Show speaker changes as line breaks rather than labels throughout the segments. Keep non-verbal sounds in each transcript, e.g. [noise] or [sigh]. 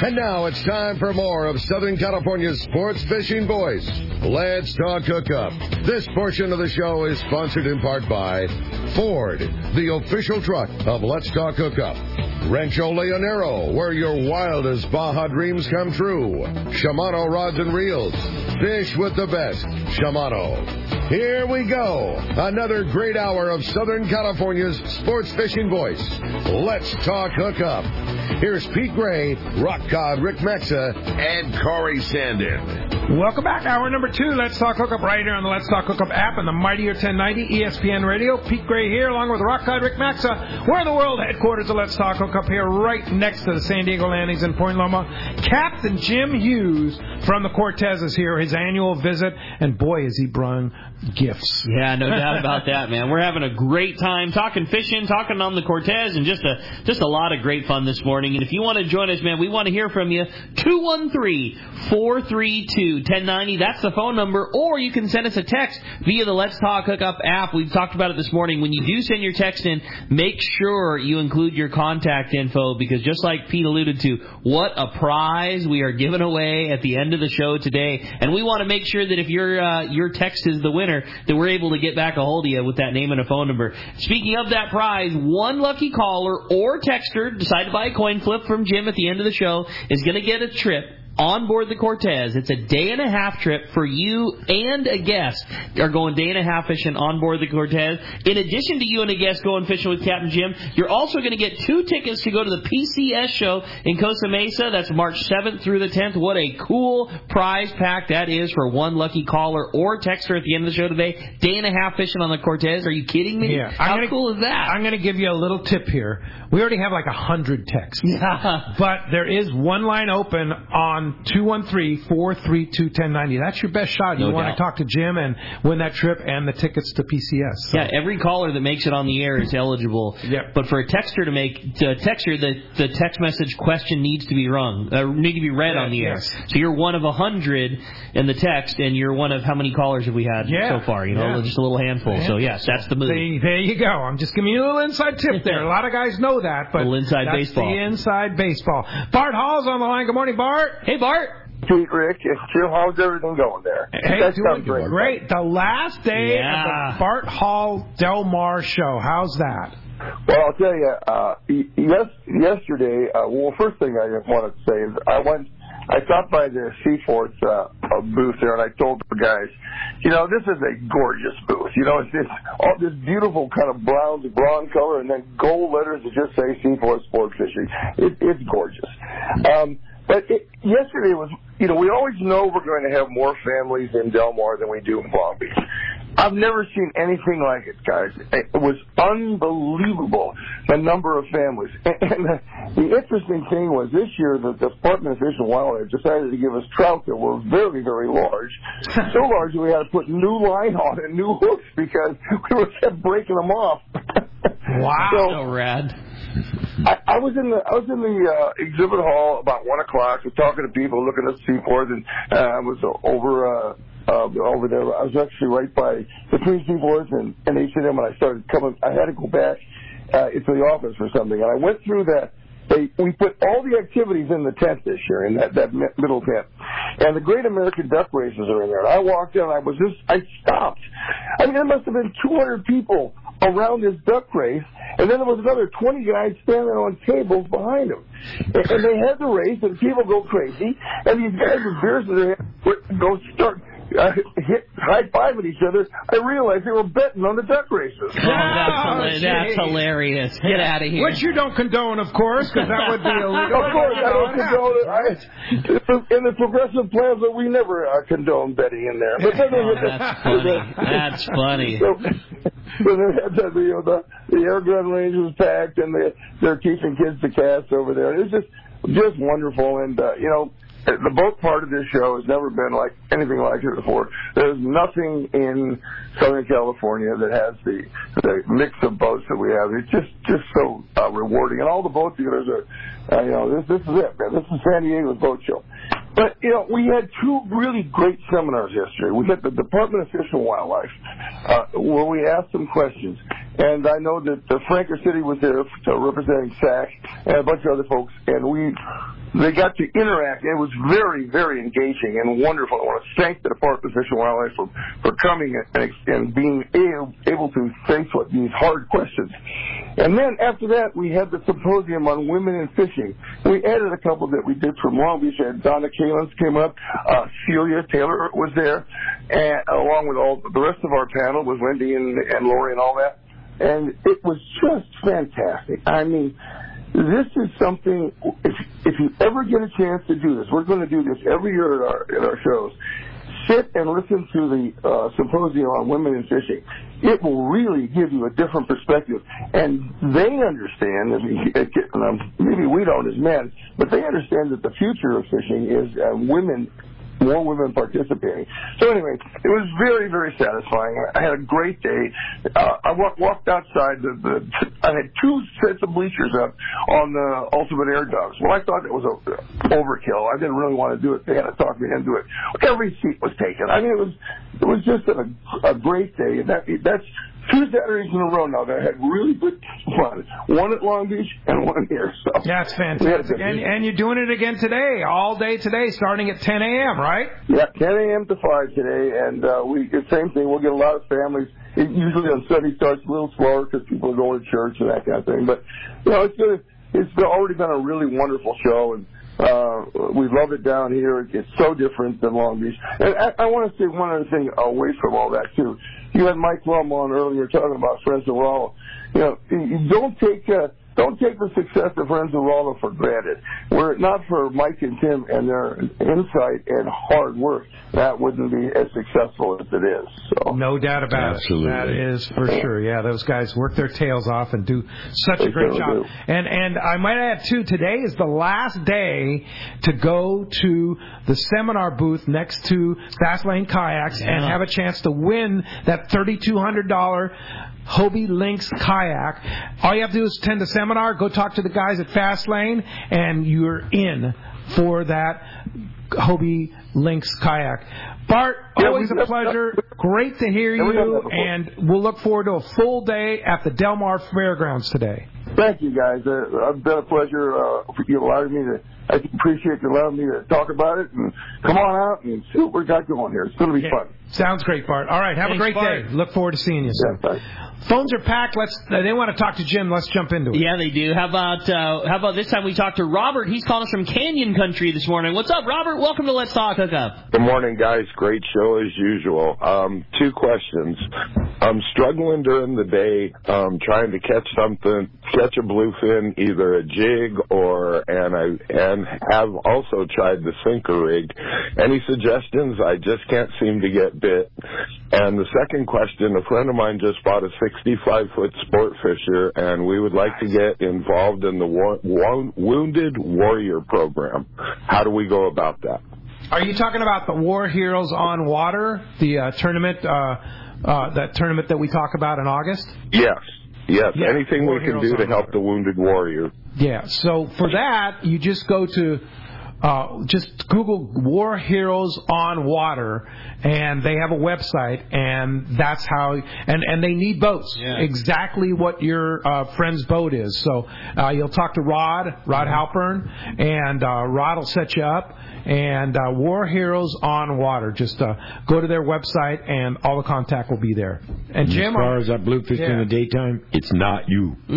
And now it's time for more of Southern California's sports fishing voice. Let's talk hookup. This portion of the show is sponsored in part by Ford, the official truck of Let's Talk Hookup. Rancho Leonero, where your wildest Baja dreams come true. Shimano Rods and Reels. Fish with the best. Shimano. Here we go. Another great hour of Southern California's sports fishing voice. Let's talk hookup. Here's Pete Gray, Rock God Rick Maxa, and Corey Sandin.
Welcome back. Hour number two. Let's Talk Hookup right here on the Let's Talk Hookup app and the Mightier 1090 ESPN Radio. Pete Gray here, along with Rock God Rick Maxa. We're the world headquarters of Let's Talk Hookup here, right next to the San Diego landings in Point Loma. Captain Jim Hughes from the Cortez is here, his annual visit, and boy, has he brought gifts.
Yeah, no doubt about that, man. We're having a great time talking fishing, talking on the Cortez, and just a just a lot of great fun this morning. And if you want to join us, man, we want to hear from you. 213-432-1090. That's the phone number. Or you can send us a text via the Let's Talk Hookup app. We've talked about it this morning. When you do send your text in, make sure you include your contact info because just like Pete alluded to, what a prize we are giving away at the end of the show today. And we want to make sure that if your uh, your text is the winner, that we're able to get back a hold of you with that name and a phone number. Speaking of that prize, one lucky caller or texter decided by a coin flip from Jim at the end of the show is going to get a trip on board the Cortez. It's a day and a half trip for you and a guest are going day and a half fishing on board the Cortez. In addition to you and a guest going fishing with Captain Jim, you're also going to get two tickets to go to the PCS show in Costa Mesa. That's March 7th through the 10th. What a cool prize pack that is for one lucky caller or texter at the end of the show today. Day and a half fishing on the Cortez. Are you kidding me?
Yeah.
How
gonna,
cool is that?
I'm going to give you a little tip here. We already have like a hundred texts.
Yeah. [laughs]
But there is one line open on 213-432-1090. That's your best shot. You
No
want
doubt.
to talk to Jim and win that trip and the tickets to PCS. So.
Yeah, every caller that makes it on the air is eligible.
Yep.
But for a texter to make to a texter, the the text message question needs to be rung, uh, need to be read on the air.
Yes.
So you're one of a hundred in the text, and you're one of how many callers have we had
Yeah.
so far? You know,
Yeah.
just a little handful. So yes, that's the move.
See, there you go. I'm just giving you a little inside tip [laughs] there. A lot of guys know that, but
Little inside
that's
baseball.
the inside baseball. Bart Hall's on the line. Good morning, Bart.
Hey Bart.
Pete, Rick, it's Jim. How's everything going there?
Hey,
that
doing
great.
great. The last day
Yeah.
of the Bart Hall Del Mar show. How's that?
Well, I'll tell you. Uh, y- yes, yesterday. Uh, well, first thing I wanted to say is I went. I stopped by the Seaforth uh, uh, booth there, and I told the guys, you know, this is a gorgeous booth. You know, it's this all this beautiful kind of brown to bronze color, and then gold letters that just say Seaforth Sport Fishing. It, it's gorgeous. Um, but it, yesterday was, you know, we always know we're going to have more families in Del Mar than we do in Long Beach. I've never seen anything like it, guys. It was unbelievable, the number of families. [laughs] And the, the interesting thing was this year, the Department of Fish and Wildlife decided to give us trout that were very, very large. [laughs] so large that we had to put new line on and new hooks because [laughs] we were kept breaking them off.
Wow.
So,
So rad.
I, I was in the I was in the uh, exhibit hall about one o'clock. Was talking to people, looking at Seaforth, and uh, I was over uh, uh, over there. I was actually right by between Seaforth and, and H&M, and I started coming. I had to go back uh, into the office for something, and I went through that. They, we put all the activities in the tent this year, in that, that middle tent. And the Great American Duck Races are in there. And I walked in, and I was just, I stopped. I mean, there must have been 200 people around this duck race, and then there was another 20 guys standing on tables behind them. And, and they had the race, and people go crazy, and these guys with beers in their hands go start uh, hit high five at each other. I realized they were betting on the duck races.
Oh, that's, hila-
gee.
that's hilarious. Get out of here.
Which you don't condone, of course, because that would be [laughs] illegal.
Of course, I don't condone it. I, in the progressive plans, that we never uh, condone betting in there. But then
Oh, that's funny. That's funny. [laughs]
So, so they had the, you know, the, the air gun range was packed, and they, they're teaching kids to cast over there. It's just just wonderful, and uh, you know. The boat part of this show has never been like anything like it before. There's nothing in Southern California that has the the mix of boats that we have. It's just just so uh, rewarding, and all the boat dealers are, uh, you know, this this is it, man. This is San Diego's boat show. But you know, we had two really great seminars yesterday. We had the Department of Fish and Wildlife, uh, where we asked them questions, and I know that the Franker City was there representing SAC and a bunch of other folks, and we they got to interact. It was very, very engaging and wonderful. I want to thank the Department of Fish and Wildlife for, for coming and, and being able, able to face what these hard questions. And then after that, we had the symposium on women in fishing. We added a couple that we did from Long Beach. And Donna Kalez came up. Uh, Celia Taylor was there, and along with all the rest of our panel was Wendy and, and Lori and all that. And it was just fantastic. I mean, this is something. If, if you ever get a chance to do this, we're going to do this every year at our at our shows. Sit and listen to the uh, symposium on women in fishing. It will really give you a different perspective, and they understand. Um, maybe we don't as men, but they understand that the future of fishing is uh, women more women participating. So anyway, it was very, very satisfying. I had a great day. Uh, I walk, walked outside. The, the I had two sets of bleachers up on the Ultimate Air Dogs. Well, I thought it was a, overkill. I didn't really want to do it. They had to talk me into it. Every seat was taken. I mean, it was it was just a, a great day. And that that's two Saturdays in a row now that I had really good fun. One at Long Beach and one here. So
yeah, it's fantastic. And, and you're doing it again today, all day today, starting at 10 a.m. Right?
Yeah, 10 a.m. to 5 today, and uh, we the same thing. We'll get a lot of families. It usually on Sunday starts a little slower because people are going to church and that kind of thing. But you know, it's gonna, it's already been a really wonderful show and. Uh, we love it down here. It's so different than Long Beach. And I, I want to say one other thing away from all that too you had Mike Lum on earlier talking about Friends of. You know, you don't take uh, don't take the success of Friends of Rolla for granted. Were it not for Mike and Tim and their insight and hard work, that wouldn't be as successful as it is. So
no doubt about
Absolutely.
it. That is for sure. Yeah, those guys work their tails off and do such
They
a great job.
do.
And and I might add too, today is the last day to go to the seminar booth next to Fastlane Kayaks and have a chance to win that thirty-two hundred dollar Hobie Lynx kayak. All you have to do is attend the seminar, go talk to the guys at Fastlane, and you're in for that Hobie Lynx kayak. Bart, always a pleasure. Great to hear
Yeah,
you, and we'll look forward to a full day at the Del Mar Fairgrounds today.
Thank you, guys. Uh, it's been a pleasure uh, for you allowing me to. I appreciate you allowing me to talk about it and come on out and see what we got going here. It's going to be fun.
Sounds great, Bart. All right, have a great
Bart.
day. Look forward to seeing you soon.
Yeah.
Phones are packed. Let's. uh, They want to talk to Jim. Let's jump into it.
Yeah, they do. How about uh, how about this time we talk to Robert? He's calling us from Canyon Country this morning. What's up, Robert? Welcome to Let's Talk Hookup.
Good morning, guys. Great show as usual. Um, two questions. I'm struggling during the day, um, trying to catch something, catch a bluefin, either a jig or, and I, and have also tried the sinker rig. Any suggestions? I just can't seem to get bit. And the second question, a friend of mine just bought a 65 foot sport fisher and we would like to get involved in the war, Wounded Warrior program. How do we go about that?
Are you talking about the War Heroes on Water, the uh, tournament, uh, uh, that tournament that we talk about in August?
Yes. Yes.
Yeah,
Anything we can do to help
Water.
the wounded warrior.
Yeah. So for that, you just go to uh, just Google War Heroes on Water, and they have a website, and that's how. And and they need boats,
Yeah.
exactly what your uh, friend's boat is. So uh, you'll talk to Rod, Rod Halpern, and uh, Rod will set you up. And uh, War Heroes on Water. Just uh, go to their website, and all the contact will be there. And Jim,
As
Jim,
far as that bluefish
Yeah.
in the daytime, it's not you. [laughs]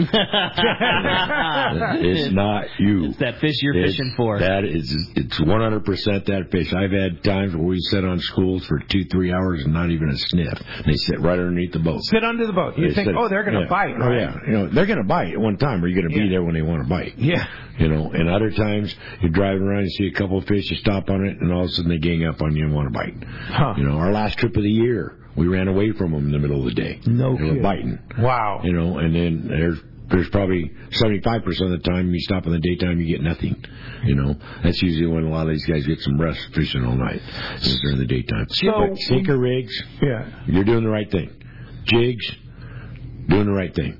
It's not you.
It's that fish you're
It's-
fishing for.
That is, it's 100% that fish. I've had times where we sit on schools for two, three hours and not even a sniff. They sit right underneath the boat.
sit under the boat. You
They
think,
sit-
oh, they're going to
yeah.
bite,
Oh yeah, you know they're going to bite at one time. Are you're going to
Yeah.
be there when they want to bite.
Yeah.
You know, and other times you're driving around, you see a couple of fish, you stop on it, and all of a sudden they gang up on you and want to bite.
Huh.
You know, our last trip of the year, we ran away from them in the middle of the day.
No
they were
kidding.
biting.
Wow.
You know, and then there's there's probably 75% of the time you stop in the daytime, you get nothing. You know, that's usually when a lot of these guys get some rest fishing all night is during the daytime.
So-
but sinker rigs,
Yeah.
you're doing the right thing. Jigs, doing the right thing.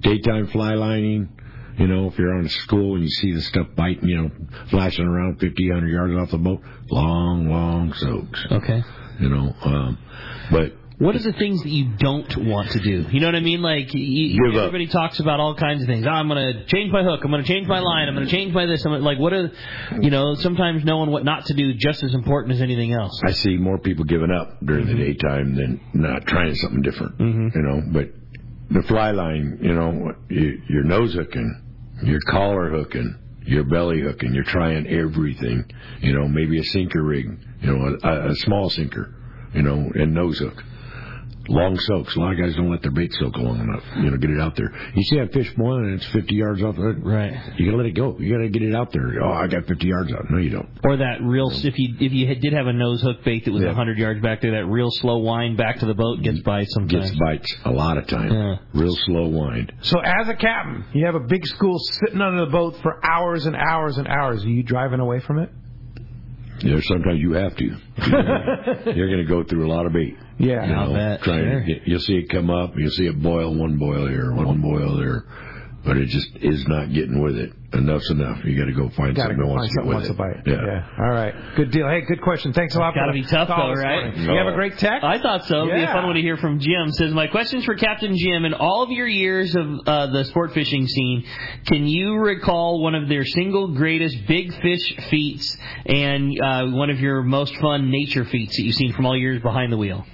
Daytime fly lining, you know, if you're on a school and you see the stuff biting, you know, flashing around 50, 100 yards off the boat, long, long soaks,
Okay.
you know. Um, but
What are the things that you don't want to do? You know what I mean? Like you,
Give up.
everybody talks about all kinds of things. Oh, I'm going to change my hook. I'm going to change my line. I'm going to change my this. I'm gonna, like, what are, you know? Sometimes knowing what not to do is just as important as anything else.
I see more people giving up during the mm-hmm. daytime than not trying something different. Mm-hmm. You know, but the fly line, you know, you, your nose hooking, your collar hooking, your belly hooking, you're trying everything. You know, maybe a sinker rig, you know, a, a small sinker, you know, and nose hook. Long soaks. A lot of guys don't let their bait soak long enough. You know, get it out there. You see that fish boiling and it's 50 yards off the hook.
Right.
You gotta let it go. You gotta get it out there. Oh, I got 50 yards out. No, you don't.
Or that real, if you if you did have a nose hook bait that was a
Yeah.
100 yards back there, that real slow wind back to the boat gets by sometimes.
Gets bites a lot of time.
Yeah.
Real slow wind.
So as a captain, you have a big school sitting under the boat for hours and hours and hours. Are you driving away from it?
Know, sometimes you have to. You're going to go through a lot of bait.
Yeah.
You know,
bet,
trying
sure.
to get, you'll see it come up. You'll see it boil. One boil here, one boil there, but it just is not getting with it. Enough's enough. You got to go find
Got to
something
go find
wants to
something
get
wants
with
to bite.
it.
Yeah. All right. Good deal. Hey, good question. Thanks a lot.
Gotta
for
be
the
tough,
call
though, right?
morning. You have a great tech.
I thought so. It'd be a fun one to hear from Jim. Says my questions for Captain Jim. In all of your years of uh, the sport fishing scene, can you recall one of their single greatest big fish feats and uh, one of your most fun nature feats that you've seen from all years behind the wheel?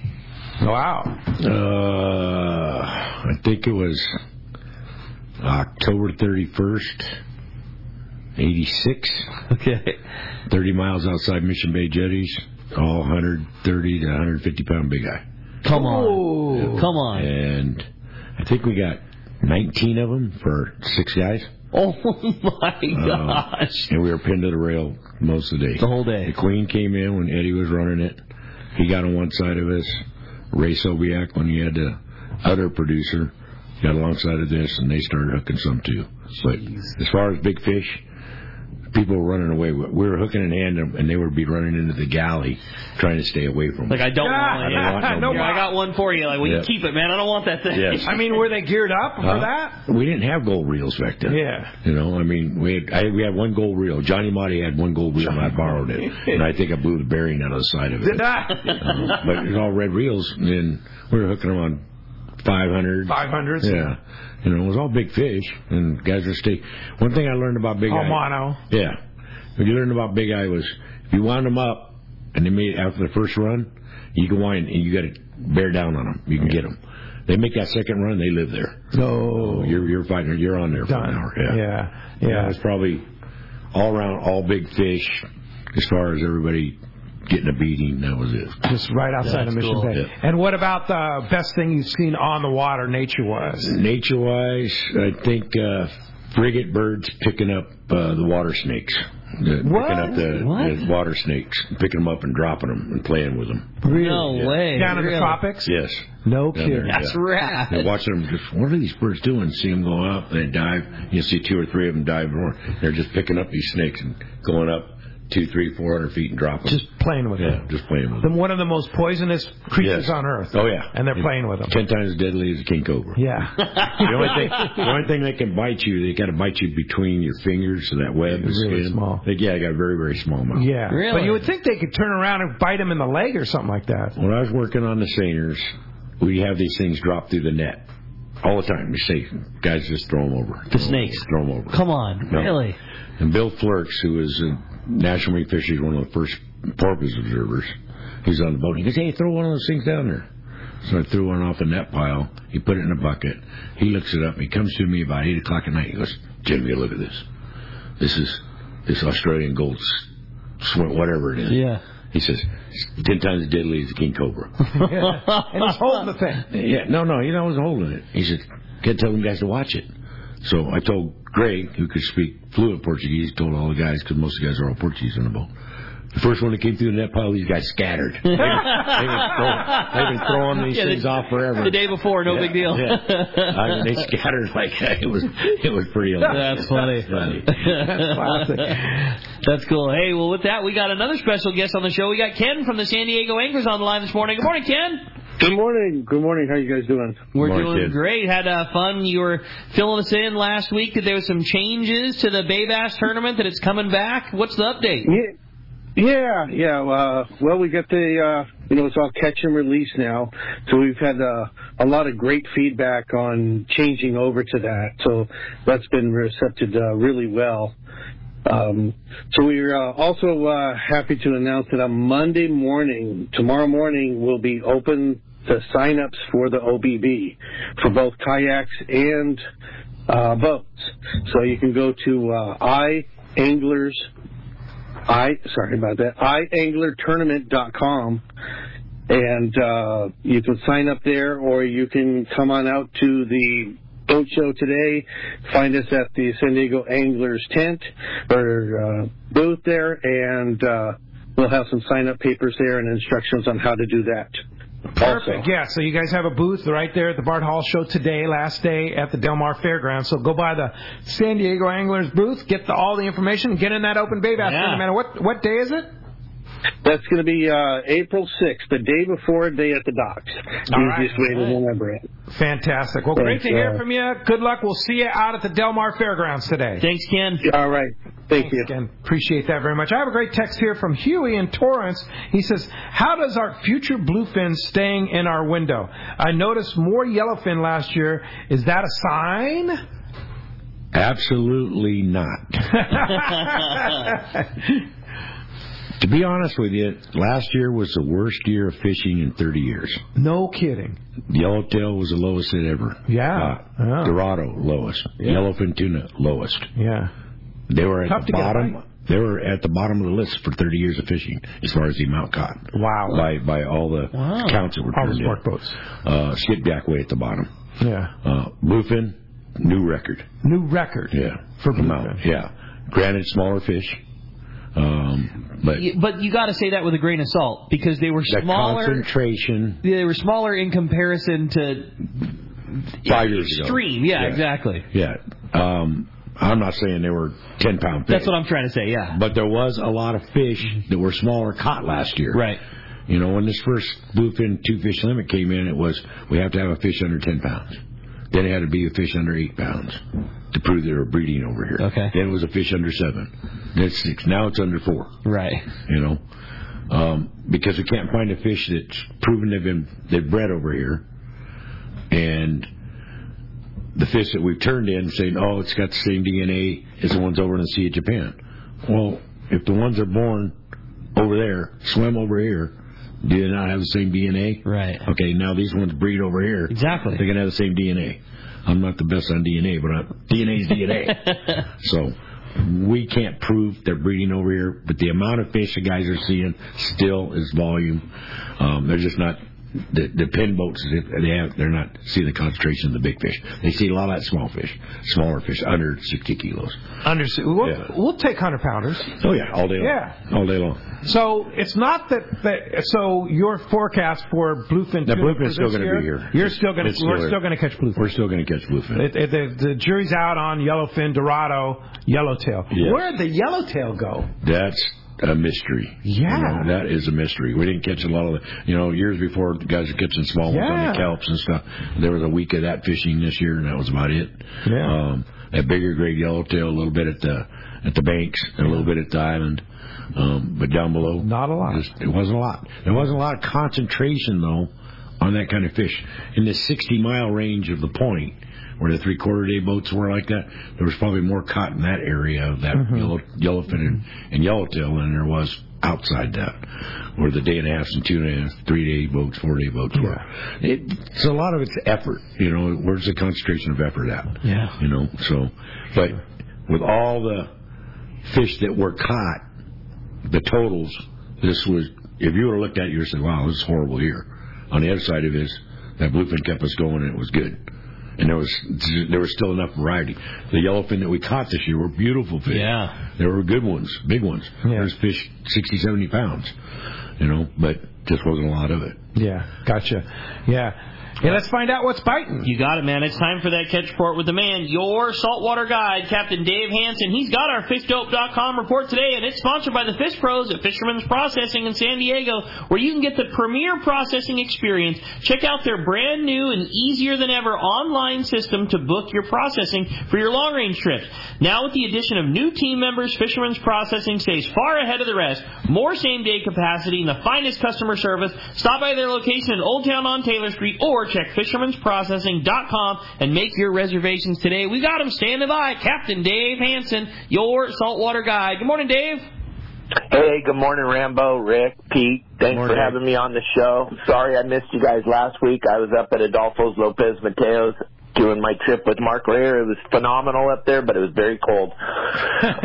Wow.
Uh, I think it was October 31st, 86.
Okay.
30 miles outside Mission Bay Jetties. All 130 to 150 pound big eye.
Come on. Come on.
And I think we got 19 of them for six guys. [laughs]
Oh my
Uh,
gosh.
and we were pinned to the rail most of the day.
The whole day.
The Queen came in when Eddie was running it. He got on one side of us. Ray Sobiak, when he had the other producer, got alongside of this, and they started hooking some too. But as far as big fish, people were running away. We were hooking in hand, and they would be running into the galley, trying to stay away from
Like
us.
I don't
Ah,
want it.
I don't want [laughs]
no
Here, I got one for you. Like, well,
Yeah.
you keep it, man. I don't want that thing.
Yes.
I mean, were they geared up for
Huh?
that?
We didn't have gold reels back then.
Yeah.
You know, I mean, we had I, we had one gold reel. Johnny Motti had one gold reel, and I borrowed it, and I think I blew the bearing out of the side of it.
Did I?
Um, but it was all red reels, and we were hooking them on 500.
500s?
Yeah. You know, it was all big fish, and guys were stay. One thing I learned about big
Oh,
eye.
mono.
Yeah. What you learned about big eye was if you wound them up, and they made after the first run, you can wind and you got to bear down on them. You can get them. They make that second run, they live there.
No.
Oh, you're you're fighting. You're on there for
Done.
an hour. Yeah.
Yeah.
Yeah,
Yeah.
it's probably all around all big fish. As far as everybody getting a beating, that was it.
Just right outside
That's
of Mission
cool.
Bay.
Yeah.
And what about the best thing you've seen on the water, nature-wise?
Nature wise, I think uh, frigate birds picking up uh, the water snakes. The,
What?
Picking up the,
What?
the water snakes, picking them up and dropping them and playing with them.
No
Yeah.
way.
Down in the tropics?
Yes.
No kidding.
That's
Yeah.
rad.
And watching them just, what are these birds doing? See them go up, they dive. You see two or three of them dive more. They're just picking up these snakes and going up two, three, four hundred feet and dropping.
Just playing with
yeah,
them.
just playing with them.
Them one of the most poisonous creatures
Yes.
on Earth.
Oh yeah,
And they're playing with them.
Ten times as deadly as a king cobra.
Yeah. [laughs]
The only thing, the only thing they can bite you, they got to bite you between your fingers, so that web is
Really
skin.
small.
They, yeah, they got a very, very small mouth.
Yeah.
Really?
But you would think they could turn around and bite them in the leg or something like that.
When I was working on the seiners, we have these things drop through the net all the time. We say, guys, just throw them over.
The snakes.
Throw them over.
Come on.
No.
Really?
And Bill Flerks, who was a National Marine Fisheries, one of the first porpoise observers, he's on the boat. He goes, "Hey, throw one of those things down there." So I threw one off the net pile. He put it in a bucket. He looks it up. He comes to me about eight o'clock at night. He goes, "Jim, you look at this. This is this Australian gold swim, whatever it is."
Yeah.
He says, "It's ten times as deadly as a king cobra." [laughs]
and he's holding the thing.
Yeah, no, no, you know, I was holding it. He said, "Can't tell them guys to watch it." So I told Greg, who could speak fluent Portuguese, told all the guys because most of the guys are all Portuguese on the boat. The first one that came through the net pile, these guys scattered. They've been, throwing, they've been throwing these
Yeah,
things
the-
off forever.
The day before, no
Yeah,
big deal.
Yeah. I mean, they scattered like [laughs] it was. It was pretty.
That's funny.
That's funny.
Classic.
That's cool. Hey, well, with that, we got another special guest on the show. We got Ken from the San Diego Anglers on the line this morning. Good morning, Ken.
Good morning. Good morning. How you guys doing?
We're
Morning,
doing
kid.
great. Had uh, fun. You were filling us in last week that there was some changes to the Bay Bass tournament. That it's coming back. What's the update?
Yeah, yeah, yeah. Uh, well, we got the uh, you know, it's all catch and release now. So we've had uh, a lot of great feedback on changing over to that. So that's been recepted uh, really well. Um, so we're uh, also uh, happy to announce that on Monday morning, tomorrow morning, we'll be open to sign-ups for the OBB for both kayaks and uh, boats. So you can go to uh, iAnglers, I sorry about that, ianglertournament.com, and uh, you can sign up there, or you can come on out to the boat show today. Find us at the San Diego Anglers tent or uh, booth there, and uh, we'll have some sign-up papers there and instructions on how to do that.
Perfect.
Also.
Yeah. So you guys have a booth right there at the Bart Hall Show today, last day at the Del Mar Fairgrounds. So go by the San Diego Anglers booth, get the, all the information, and get in that open bay bass
Yeah.
tournament. What what day is it?
That's going to be uh, April 6th, the day before Day at the Docks.
All right.
Easiest way to remember it.
Fantastic. Well, great to hear
uh,
from you. Good luck. We'll see you out at the Del Mar Fairgrounds today.
Thanks, Ken.
All right. Thank you.
Again, appreciate that very much. I have a great text here from Huey in Torrance. He says, "How does our future bluefin staying in our window? I noticed more yellowfin last year. Is that a sign?"
Absolutely not. [laughs] [laughs] To be honest with you, last year was the worst year of fishing in 30 years.
no kidding.
Yellowtail was the lowest it ever.
Yeah.
got.
Yeah.
Dorado lowest.
Yeah.
Yellowfin tuna lowest.
Yeah.
They were at
Tough
the bottom. They were at the bottom of the list for 30 years of fishing as far as the amount caught.
Wow.
By by all the
Wow.
counts that were
All the
in.
sport boats.
Uh, skipjack way at the bottom.
Yeah.
Uh, bluefin, new record.
New record.
Yeah.
For
amount.
bluefin.
Yeah. Granted, smaller fish. Um, but
You- But you got to say that with a grain of salt because they were
the
smaller.
concentration
They were smaller in comparison to
five years ago.
extreme. Yeah,
Yeah.
exactly.
Yeah. Um, I'm not saying they were 10 pound fish.
That's what I'm trying to say. Yeah.
But there was a lot of fish that were smaller caught last year.
Right.
You know, when this first bluefin two fish limit came in, it was we have to have a fish under 10 pounds. Then it had to be a fish under 8 pounds to prove they were breeding over here.
Okay.
Then it was a fish under 7. Then it's six. Now it's under 4.
Right.
You know, um, because we can't find a fish that's proven they've been they've bred over here, and the fish that we've turned in saying, oh, it's got the same DNA as the ones over in the Sea of Japan. Well, if the ones are born over there, swim over here, do they not have the same DNA?
Right.
Okay, now these ones breed over here.
Exactly.
They're going to have the same DNA. I'm not the best on DNA, but I, DNA's DNA. [laughs] so we can't prove they're breeding over here, but the amount of fish the guys are seeing still is volume. Um, they're just not the the pin boats. They have they're not seeing the concentration of the big fish. They see a lot of that small fish, smaller fish under 60 kilos.
Understood. We'll,
Yeah.
we'll take hundred pounders.
Oh yeah, all day long.
Yeah.
all day long.
So it's not that, that so your forecast for bluefin.
The bluefin's still going to be here.
You're still going to. We're still going to catch bluefin.
We're still going to catch bluefin.
It, it, the, the jury's out on yellowfin, dorado, yellowtail.
Yeah.
Where'd the yellowtail go?
That's a mystery.
Yeah.
You know, that is a mystery. We didn't catch a lot of the, you know, years before the guys were catching small ones on the kelps and stuff. There was a week of that fishing this year, and that was about it.
Yeah.
Um, that bigger grade yellowtail, a little bit at the at the banks, and a little bit at the island, um, but down below,
Not a lot.
just- it wasn't a lot. There wasn't a lot of concentration though on that kind of fish in the 60 mile range of the point. Where the three quarter day boats were like that, there was probably more caught in that area of that
Mm-hmm.
yellow, yellowfin and, and yellowtail than there was outside that, where the day and a half and two and a half, three day boats, four day boats were. It, so a lot of it's effort, you know. Where's the concentration of effort at?
Yeah.
You know. So, but with all the fish that were caught, the totals, this was. If you would have looked at it, you would have said, "Wow, this is a horrible year." On the other side of it is that bluefin kept us going, and it was good. And there was there was still enough variety. The yellowfin that we caught this year were beautiful fish.
Yeah.
There were good ones, big ones.
Yeah.
There's fish 60, 70 pounds, you know, but just wasn't a lot of it.
Yeah, gotcha. Yeah. Hey, let's find out what's biting.
You got it, man. It's time for that catch report with the man, your saltwater guide, Captain Dave Hansen. He's got our fishdope.com report today, and it's sponsored by the Fish Pros at Fisherman's Processing in San Diego, where you can get the premier processing experience. Check out their brand new and easier than ever online system to book your processing for your long range trips. Now, with the addition of new team members, Fisherman's Processing stays far ahead of the rest. More same day capacity and the finest customer service. Stop by their location in Old Town on Taylor Street or check fishermansprocessing.com and make your reservations today. We got him standing by, Captain Dave Hansen, your saltwater guide. Good morning, Dave.
Hey, good morning, Rambo, Rick, Pete. Thanks
Morning.
for having me on the show. Sorry I missed you guys last week. I was up at Adolfo's Lopez Mateos doing my trip with Mark Rayer. It was phenomenal up there, but it was very cold. [laughs] oh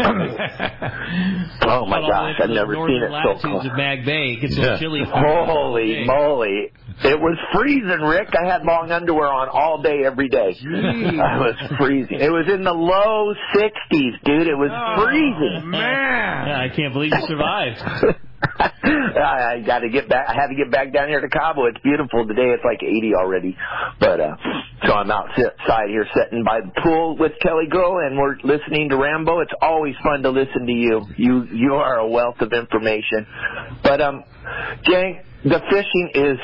my
All the way
gosh, I've never seen it so
latitudes
cold.
of Mag Bay. It gets a
Yeah.
chilly.
Holy moly. It was freezing, Rick. I had long underwear on all day, every day. I was freezing. It was in the low 60s, dude. It was oh, freezing.
Oh, man.
Yeah, I can't believe you survived. [laughs]
I, got to get back. I had to get back down here to Cabo. It's beautiful today. It's like 80 already, but uh, so I'm outside here, sitting by the pool with Kelly Girl, and we're listening to Rambo. It's always fun to listen to you. You you are a wealth of information. But um, gang, the fishing is.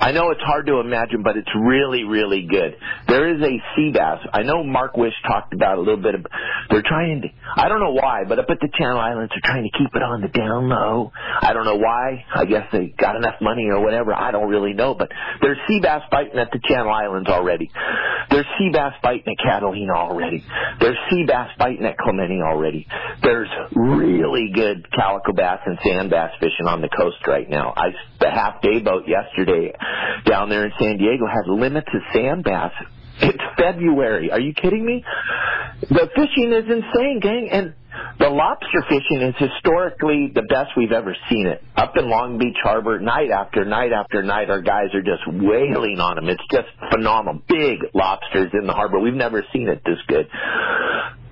I know it's hard to imagine, but it's really really good. There is a sea bass. I know Mark Wish talked about a little bit. Of, they're trying to. I don't know why, but up at the Channel Islands, they're trying to keep it on the down low. I don't know why. I guess they got enough money or whatever. I don't really know. But there's sea bass biting at the Channel Islands already. There's sea bass biting at Catalina already. There's sea bass biting at Clemente already. There's really good calico bass and sand bass fishing on the coast right now. I the half day boat yesterday down there in San Diego had limits of sand bass. [laughs] It's February. Are you kidding me? The fishing is insane, gang, and the lobster fishing is historically the best we've ever seen it. Up in Long Beach Harbor, night after night after night, our guys are just wailing on them. It's just phenomenal. Big lobsters in the harbor. We've never seen it this good.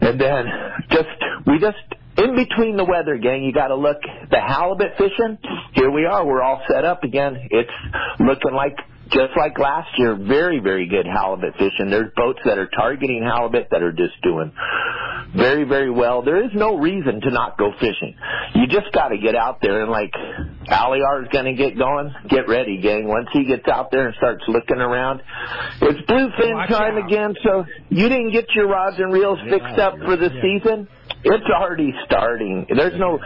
And then just, we just, in between the weather, gang, you gotta look, the halibut fishing, here we are, we're all set up again. It's looking like just like last year, very, very good halibut fishing. There's boats that are targeting halibut that are just doing very, very well. There is no reason to not go fishing. You just got to get out there and like Aliar is going to get going. Get ready, gang. Once he gets out there and starts looking around, it's bluefin
Watch
time
out.
again. So you didn't get your rods and reels fixed up for the season. It's already starting. There's no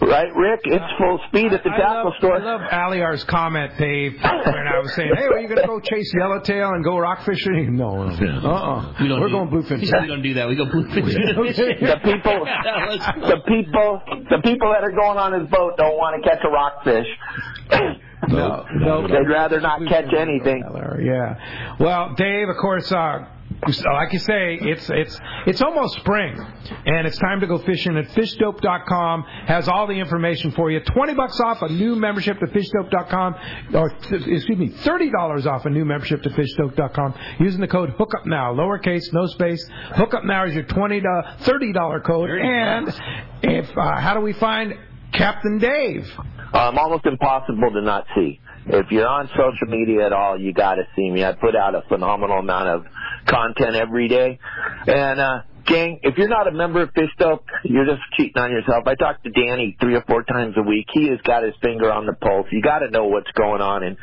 right, Rick. It's full speed at the
I
tackle
love,
store.
I love Aliar's comment, Dave, when I was saying, "Hey, are you going to go chase yellowtail and go rock fishing?" [laughs] No, no.
Yeah.
uh-uh.
We don't
We're
do,
going bluefin. [laughs]
We don't do that. We go bluefin. [laughs]
the people, the people, the people that are going on his boat don't want to catch a rockfish.
No, no.
They'd rather not catch anything.
Yeah. Well, Dave, of course, uh, like you say, it's it's it's almost spring, and it's time to go fishing. And FishDope.com has all the information for you. Twenty bucks off a new membership to FishDope.com, or excuse me, thirty dollars off a new membership to FishDope.com using the code Hookup Now, lowercase, no space. Hookup Now is your twenty to thirty dollar code. And if uh, how do we find Captain Dave?
Um, almost impossible to not see. If you're on social media at all, you got to see me. I put out a phenomenal amount of content every day. And, uh, gang, if you're not a member of Fish Dope, you're just cheating on yourself. I talk to Danny three or four times a week. He has got his finger on the pulse. You got to know what's going on. And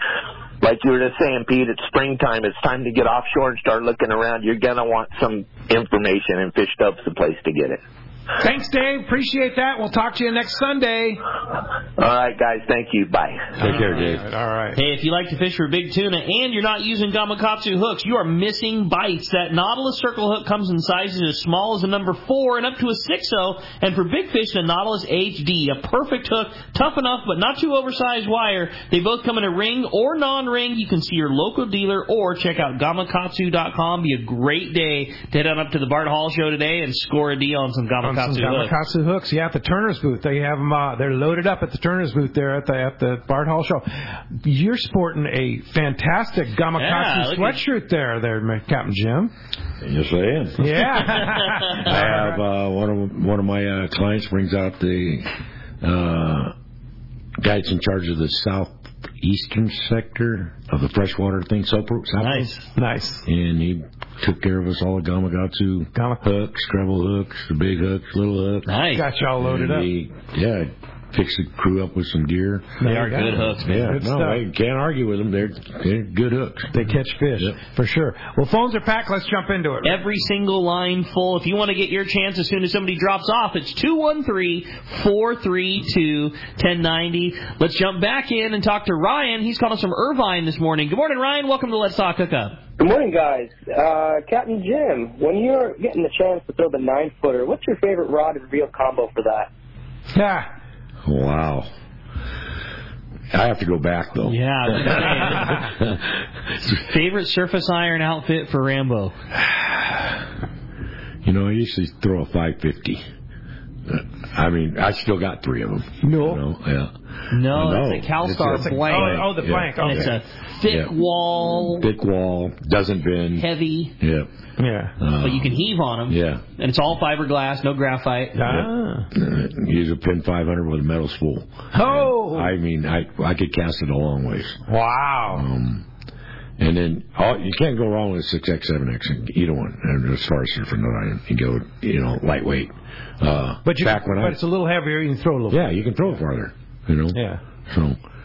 like you were just saying, Pete, it's springtime. It's time to get offshore and start looking around. You're going to want some information, and Fish Dope's the place to get it.
Thanks, Dave. Appreciate that. We'll talk to you next Sunday.
All right, guys. Thank you. Bye.
Take care, Dave.
All right.
Hey, if you like to fish for big tuna and you're not using Gamakatsu hooks, you are missing bites. That Nautilus circle hook comes in sizes as small as a number 4 and up to a 6.0. And for big fish, the Nautilus HD, a perfect hook, tough enough but not too oversized wire. They both come in a ring or non-ring. You can see your local dealer or check out Gamakatsu.com. Be a great day to head on up to the Bart Hall show today and score a deal on some
On
Gamakatsu
some
hooks.
Gamakatsu hooks. Yeah, at the Turner's booth. They have them. Uh, they're loaded up at the Turner's booth there at the at the Bart Hall show. You're sporting a fantastic
Yeah,
Gamakatsu
at-
sweatshirt there, there, Captain Jim.
Yes, I am.
Yeah. [laughs] [laughs]
I have uh, one of one of my uh, clients brings out the uh, guys in charge of the South eastern sector of the freshwater thing, So
Nice.
Nice.
And he took care of us all at Gamakatsu.
Gama-
hooks, treble hooks, the big hooks, little hooks.
Nice.
Got you all loaded
And
up.
he- yeah, fixed the crew up with some gear.
They are good hooks, man.
Yeah,
Good
no,
stuff.
I can't argue with them. They're, they're good hooks.
They catch fish
Yep.
for sure. Well, phones are packed. Let's jump into it.
Every single line full. If you want to get your chance as soon as somebody drops off, it's 213-432-1090. Let's jump back in and talk to Ryan. He's calling us from Irvine this morning. Good morning, Ryan. Welcome to Let's Talk Hookup.
Good morning, guys. Uh, Captain Jim, when you're getting the chance to throw the nine footer, what's your favorite rod and reel combo for that?
Yeah.
Wow. I have to go back though.
Yeah. [laughs] Favorite surface iron outfit for Rambo? [sighs]
You know, I usually throw a 550. Uh, I mean, I still got three of them.
No.
You know, yeah.
No,
No,
it's a CalStar
it's a-
blank.
Oh, oh, the
Yeah.
blank.
and it's a thick
Yeah.
wall,
Thick wall, doesn't bend.
heavy,
Yeah.
yeah.
Uh,
but you can heave on them.
Yeah.
And it's all fiberglass, no graphite.
Ah.
Uh, use a Penn 500 with a metal spool.
Oh.
I mean, I I could cast it a long ways.
wow.
Um, and then all, you can't go wrong with a 6X, 7X, either one. And as far as surfing, no, you go, you know, lightweight. Uh,
But you,
back when
but
I,
it's a little heavier. You can throw a little.
yeah, you can throw it farther, you know.
Yeah.
So,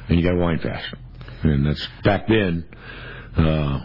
and you got to wind fast. And that's back then. Uh,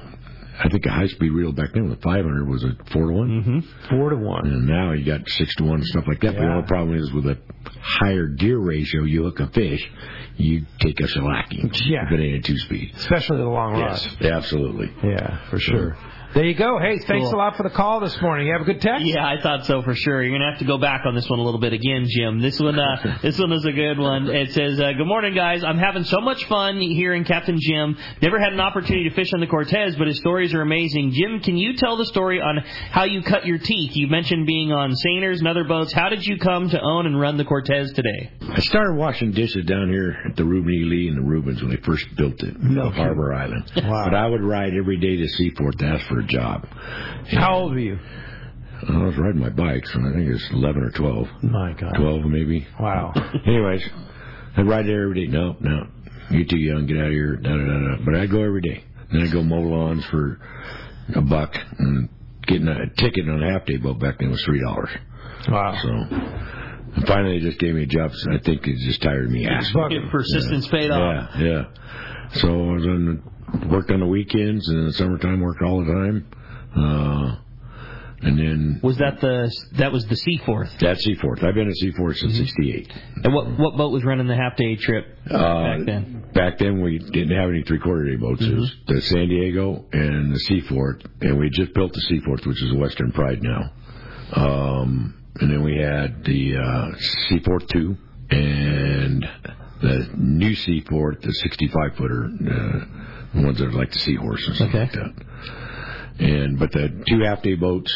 I think a high speed reel back then with 500 was a four to one.
Mm-hmm. Four to one.
And now you got six to one and stuff like that. But the only problem is with a higher gear ratio, you hook a fish, you take a shellacking.
Yeah.
If it ain't a two speed.
Especially the long rod.
Yes, absolutely.
Yeah, for sure. There you go. Hey, thanks
Cool.
a lot for the call this morning. You have a good text?
Yeah, I thought so for sure. You're gonna have to go back on this one a little bit again, Jim. This one, uh, [laughs] this one is a good one. It says, uh, "Good morning, guys. I'm having so much fun hearing Captain Jim. Never had an opportunity to fish on the Cortez, but his stories are amazing. Jim, can you tell the story on how you cut your teeth? You mentioned being on seiners and other boats. How did you come to own and run the Cortez today?
I started washing dishes down here at the Reuben E. Lee and the Rubens when they first built it,
No
on Harbor Island.
Wow.
But I would ride every day to Seaforth to ask for a job.
How old were you?
I was riding my bikes, and I think it was 11 or 12.
My God.
12 maybe.
Wow. [laughs]
Anyways, I'd ride there every day. No, no, you're too young. Get out of here. Da, da, da, da. But I'd go every day. Then I'd go mow lawns for a buck, and getting a ticket on a half day boat back then was three dollars.
Wow.
So, and finally, they just gave me a job. So I think it just tired me asking.
Fucking
Persistence paid off.
Yeah, yeah. So I was on worked on the weekends and in the summertime worked all the time. Uh, and then
Was that the that was the Seaforth?
that's Seaforth. I've been at Seaforth since '68.
And what what boat was running the half day trip
Uh,
back then?
Back then, we didn't have any three quarter day boats. It was the San Diego and the Seaforth, and we just built the Seaforth, which is Western Pride now. Um, and then we had the uh, Seaforth two and the new Seaforth, the 65 footer, uh, ones that are like the Seahorse and stuff
Okay.
like that. And but the two half day boats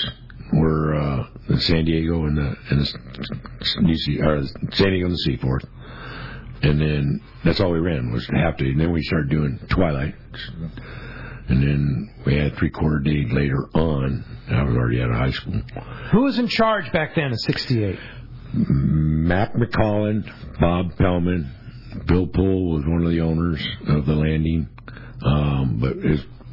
were uh, the San Diego and the and the sea, or San Diego and the Seaforth and then that's all we ran was half day. And then we started doing twilight, and then we had three quarter day later on. I was already out of high school.
Who was in charge back then in 68?
Mac McCollin, Bob Pellman, Bill Poole was one of the owners of the landing, um, but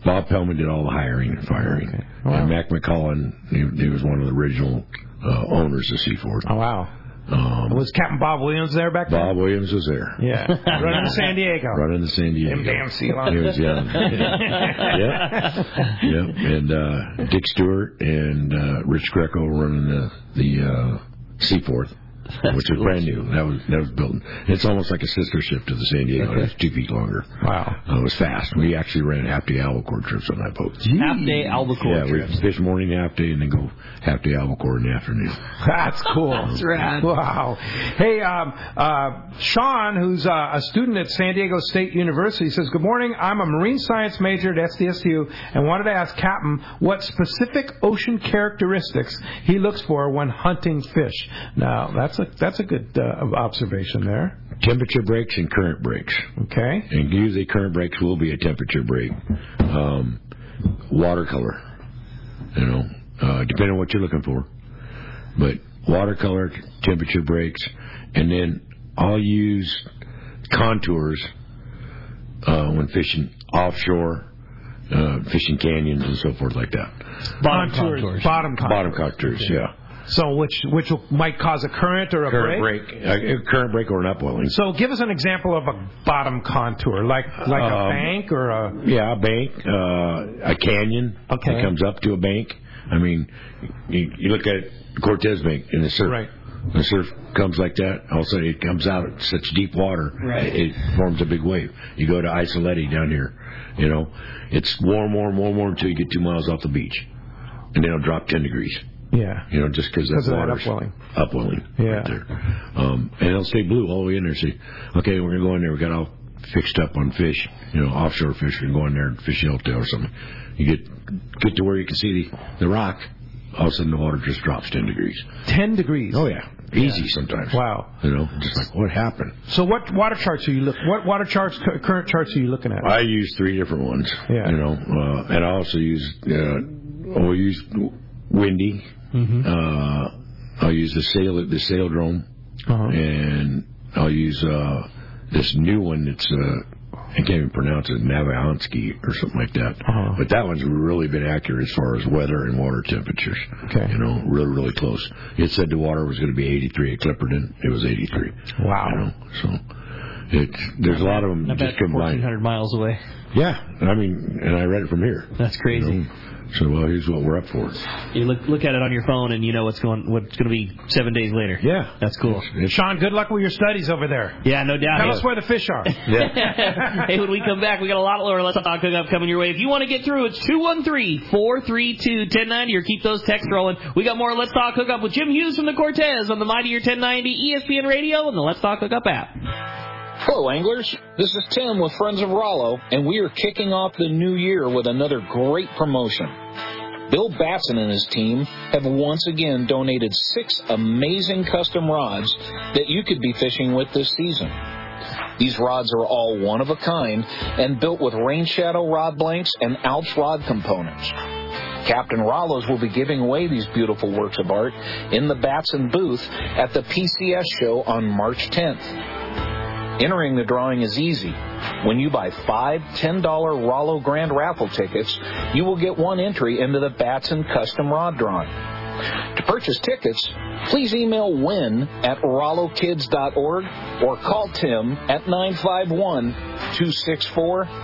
Bob Pellman did all the hiring and firing,
Wow.
and Mac McCollin he, he was one of the original uh, owners of Seaforth.
Oh, wow.
Um,
Was Captain Bob Williams there back then?
Bob Williams was there.
Yeah. [laughs] Running to San Diego.
running the San Diego.
Them damn sea lions.
young. yep. Yep. And uh, Dick Stewart and uh, Rich Greco running the the uh, Seaforth, [laughs] which is brand new. That was that was built. It's almost like a sister ship to the San Diego. It was two feet longer.
Wow.
Uh, it was fast. We actually ran half day albacore trips on that boat.
Half day albacore
yeah,
trips.
we fish morning half day and then go half day albacore in the afternoon. [laughs]
That's cool.
That's rad.
Wow. Hey, um, uh, Sean, who's uh, a student at San Diego State University, says, Good morning. I'm a marine science major at SDSU and wanted to ask Captain what specific ocean characteristics he looks for when hunting fish. Now, that's a, that's a good uh, observation there.
Temperature breaks and current breaks.
Okay.
and usually current breaks will be a temperature break. Um, watercolor, you know, uh, depending on what you're looking for. But watercolor, temperature breaks, and then I'll use contours uh, when fishing offshore, uh, fishing canyons and so forth like that.
Bottom contours. Bottom contours.
Bottom contours, yeah.
So which which will, might cause a current or a
Current
break?
break, uh, current break or an upwelling.
So give us an example of a bottom contour, like like a
Um,
bank or a.
Yeah, a bank, uh, a canyon
Okay.
that comes up to a bank. I mean, you, you look at Cortez Bank in the surf.
Right.
The surf comes like that. All of a sudden, it comes out at such deep water.
Right.
It forms a big wave. You go to Isoletti down here. You know, it's warm, warm, warm, warm until you get two miles off the beach, and then it'll drop ten degrees.
Yeah.
You know, just because that
'Cause of that
water's
upwelling.
upwelling.
Yeah.
Right there. Um, and it'll stay blue all the way in there. See, okay, we're gonna go in there. We got all fixed up on fish. You know, offshore fish. We're gonna go in there and fish yellowtail or something. You get get to where you can see the the rock. All of a sudden, the water just drops ten degrees.
Ten degrees.
Oh yeah, easy sometimes.
Wow.
You know, just like what happened.
So what water charts are you look? What water charts, current charts are you looking at?
I use three different ones.
Yeah.
You know, uh, and I also use uh, I'll use windy.
Mhm.
Uh, I'll use the sail the sail drone,
Uh-huh.
and I'll use uh, this new one. That's uh, I can't even pronounce it, Navahansky or something like that.
Uh-huh.
But that one's really been accurate as far as weather and water temperatures.
Okay.
You know, really really close. It said the water was going to be 83 at Clipperton. It was 83.
Wow.
You know, so. It, there's a lot of them just combined.
1,400 miles away.
Yeah, I mean, and I read it from here.
That's crazy.
You know? So well, here's what we're up for.
You look look at it on your phone and you know what's going what's going to be seven days later.
Yeah,
that's cool.
Sean, good luck with your studies over there.
Yeah, no doubt.
Tell
Yeah.
us where the fish are. Yeah. [laughs]
hey, when we come back, we got a lot more Let's Talk Hookup coming your way. If you want to get through, it's 213-432-1090 or keep those texts rolling. We got more Let's Talk Hookup with Jim Hughes from the Cortez on the Mightier 1090 ESPN Radio and the Let's Talk Hookup app.
Hello, anglers. This is Tim with Friends of Rollo, and we are kicking off the new year with another great promotion. Bill Batson and his team have once again donated six amazing custom rods that you could be fishing with this season. These rods are all one of a kind and built with Rainshadow rod blanks and Alps rod components. Captain Rollos will be giving away these beautiful works of art in the Batson booth at the PCS show on March 10th. Entering the drawing is easy. When you buy five $10 Rollo Grand Raffle tickets, you will get one entry into the Batson Custom Rod Drawing. To purchase tickets, please email win at rollokids.org or call Tim at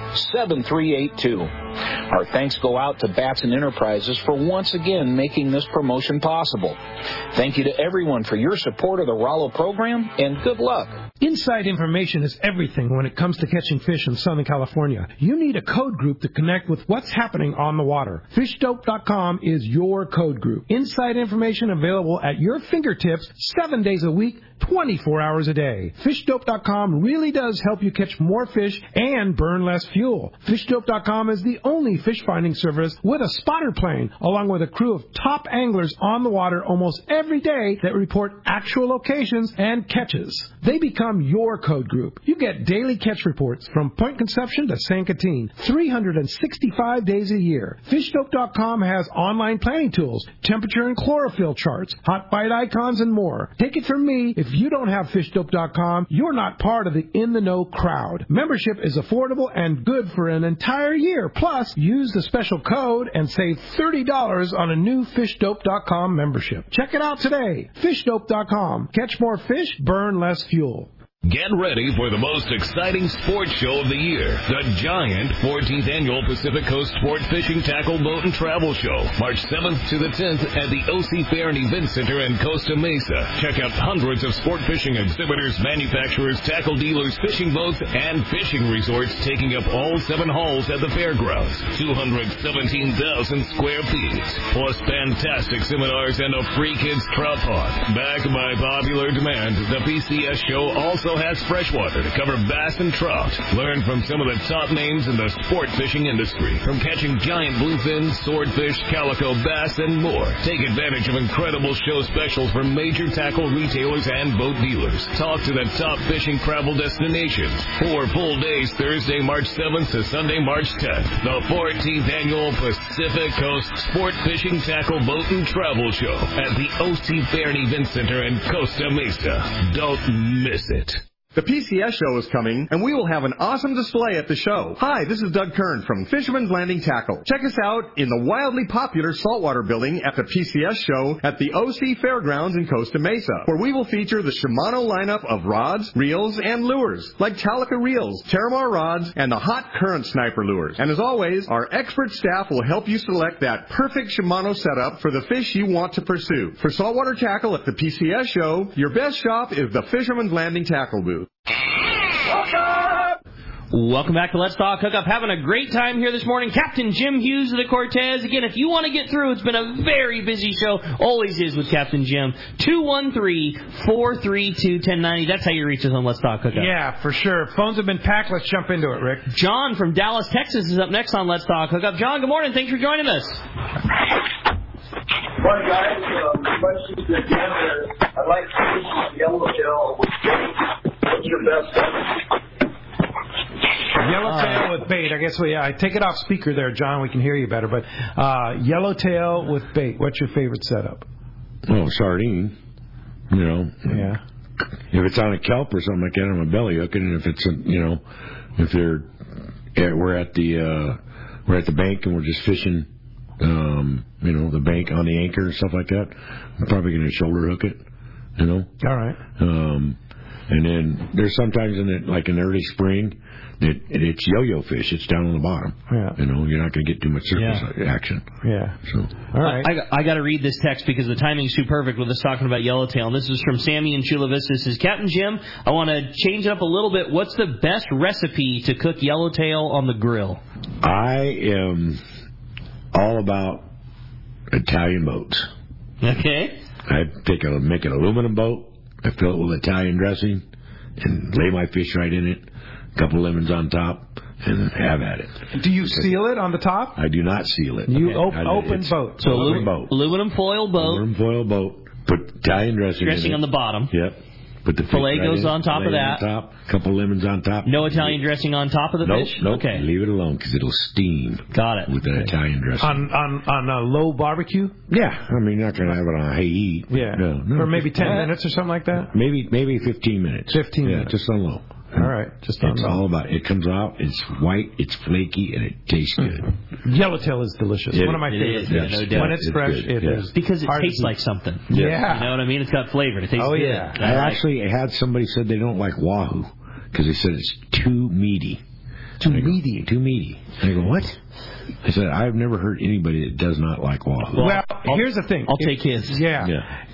951-264-7382. Our thanks go out to Batson Enterprises for once again making this promotion possible. Thank you to everyone for your support of the Rollo program and good luck.
Inside information is everything when it comes to catching fish in Southern California. You need a code group to connect with what's happening on the water. FishDope.com is your code group. Inside information available at your fingertips seven days a week, 24 hours a day. FishDope.com really does help you catch more fish and burn less fuel. FishDope.com is the only fish finding service with a spotter plane, along with a crew of top anglers on the water almost every day that report actual locations and catches. They become your code group. You get daily catch reports from Point Conception to San Quintin, 365 days a year. FishDope.com has online planning tools, temperature and chlorophyll charts, hot bite icons, and more. Take it from me, if you don't have FishDope.com, you're not part of the in the know crowd. Membership is affordable and good for an entire year. Plus, use the special code and save $30 on a new FishDope.com membership. Check it out today. FishDope.com. Catch more fish, burn less fuel.
Get ready for the most exciting sports show of the year, the giant 14th annual Pacific Coast Sport Fishing Tackle Boat and Travel Show, March 7th to the 10th at the OC Fair and Event Center in Costa Mesa. Check out hundreds of sport fishing exhibitors, manufacturers, tackle dealers, fishing boats, and fishing resorts taking up all seven halls at the fairgrounds. 217,000 square feet, plus fantastic seminars and a free kids trout pond. Backed by popular demand, the PCS show also has freshwater to cover bass and trout. Learn from some of the top names in the sport fishing industry, from catching giant bluefin, swordfish, calico bass, and more. Take advantage of incredible show specials from major tackle retailers and boat dealers. Talk to the top fishing travel destinations. Four full days, Thursday, March 7th to Sunday, March 10th. The 14th annual Pacific Coast Sport Fishing Tackle Boat and Travel Show at the OC Fair and Event Center in Costa Mesa. Don't miss it.
The PCS show is coming, and we will have an awesome display at the show. Hi, this is Doug Kern from Fisherman's Landing Tackle. Check us out in the wildly popular saltwater building at the PCS show at the OC Fairgrounds in Costa Mesa, where we will feature the Shimano lineup of rods, reels, and lures, like Talica reels, Terramar rods, and the Hot Current Sniper lures. And as always, our expert staff will help you select that perfect Shimano setup for the fish you want to pursue. For saltwater tackle at the PCS show, your best shop is the Fisherman's Landing Tackle booth.
Welcome back to Let's Talk Hookup. Having a great time here this morning. Captain Jim Hughes of the Cortez. Again, if you want to get through, it's been a very busy show. Always is with Captain Jim. 213-432-1090. That's how you reach us on Let's Talk Hookup.
Yeah, for sure. Phones have been packed. Let's jump into it, Rick.
John from Dallas, Texas is up next on Let's Talk Hookup. John, good morning. Thanks for joining us.
Morning, guys. Um, questions again. I'd like to see yellowtail. What's your best?
Yellowtail with bait. I guess we. I take it off speaker there, John. We can hear you better. But uh, yellowtail with bait. What's your favorite setup?
Oh, sardine. You know.
Yeah.
If it's on a kelp or something like that, I'm a belly hooking. And if it's a, you know, if they're, yeah, we're at the, uh, we're at the bank and we're just fishing, um, you know, the bank on the anchor and stuff like that. I'm probably going to shoulder hook it. You know.
All right.
Um, and then there's sometimes in it, like in early spring, it, it's yo-yo fish. It's down on the bottom.
Yeah.
You know, you're not going to get too much surface action.
Yeah.
So.
All right.
I, I got to read this text because the timing's too perfect with us talking about yellowtail. And this is from Sammy in Chula Vista. This is Captain Jim. I want to change it up a little bit. What's the best recipe to cook yellowtail on the grill?
I am all about Italian boats.
Okay.
I take a make an aluminum boat. I fill it with Italian dressing and lay my fish right in it. A couple lemons on top and have at it.
Do you seal it on the top?
I do not seal it.
You op-
I-
open
it's
boat.
So
open
alu-
boat.
aluminum foil boat,
Aluminum foil boat. Put Italian dressing.
dressing
in it.
on the bottom.
Yep. Put the
Filet
right
goes
in
on top of that.
On top. Couple lemons on top.
No Italian dressing on top of the
Nope,
fish?
nope.
Okay.
Leave it alone because it'll steam.
Got it.
With that Italian dressing.
On on on a low barbecue?
yeah, I mean, you're not going to have it on a high heat.
Yeah.
No, no,
or maybe ten minutes or something like that.
Maybe maybe 15 minutes.
15
yeah,
minutes.
just on low.
All right. Just on
It's
low.
all about. It comes out. It's white. It's flaky, and it tastes hmm. good.
Yellowtail is delicious.
It-
One of my
it
favorites.
is, yeah, no doubt.
When it's,
It's
fresh,
good,
it
yeah.
is
Because it tastes like something.
Yeah.
You know what I mean? It's got flavor. It tastes
Oh,
good.
yeah.
I
like-
actually had somebody said they don't like wahoo because they said it's too meaty.
Too
I go,
meaty.
Too meaty. I go what? I said I've never heard anybody that does not like wahoo.
Well, here's the thing.
I'll
If-
take his.
Yeah.
yeah.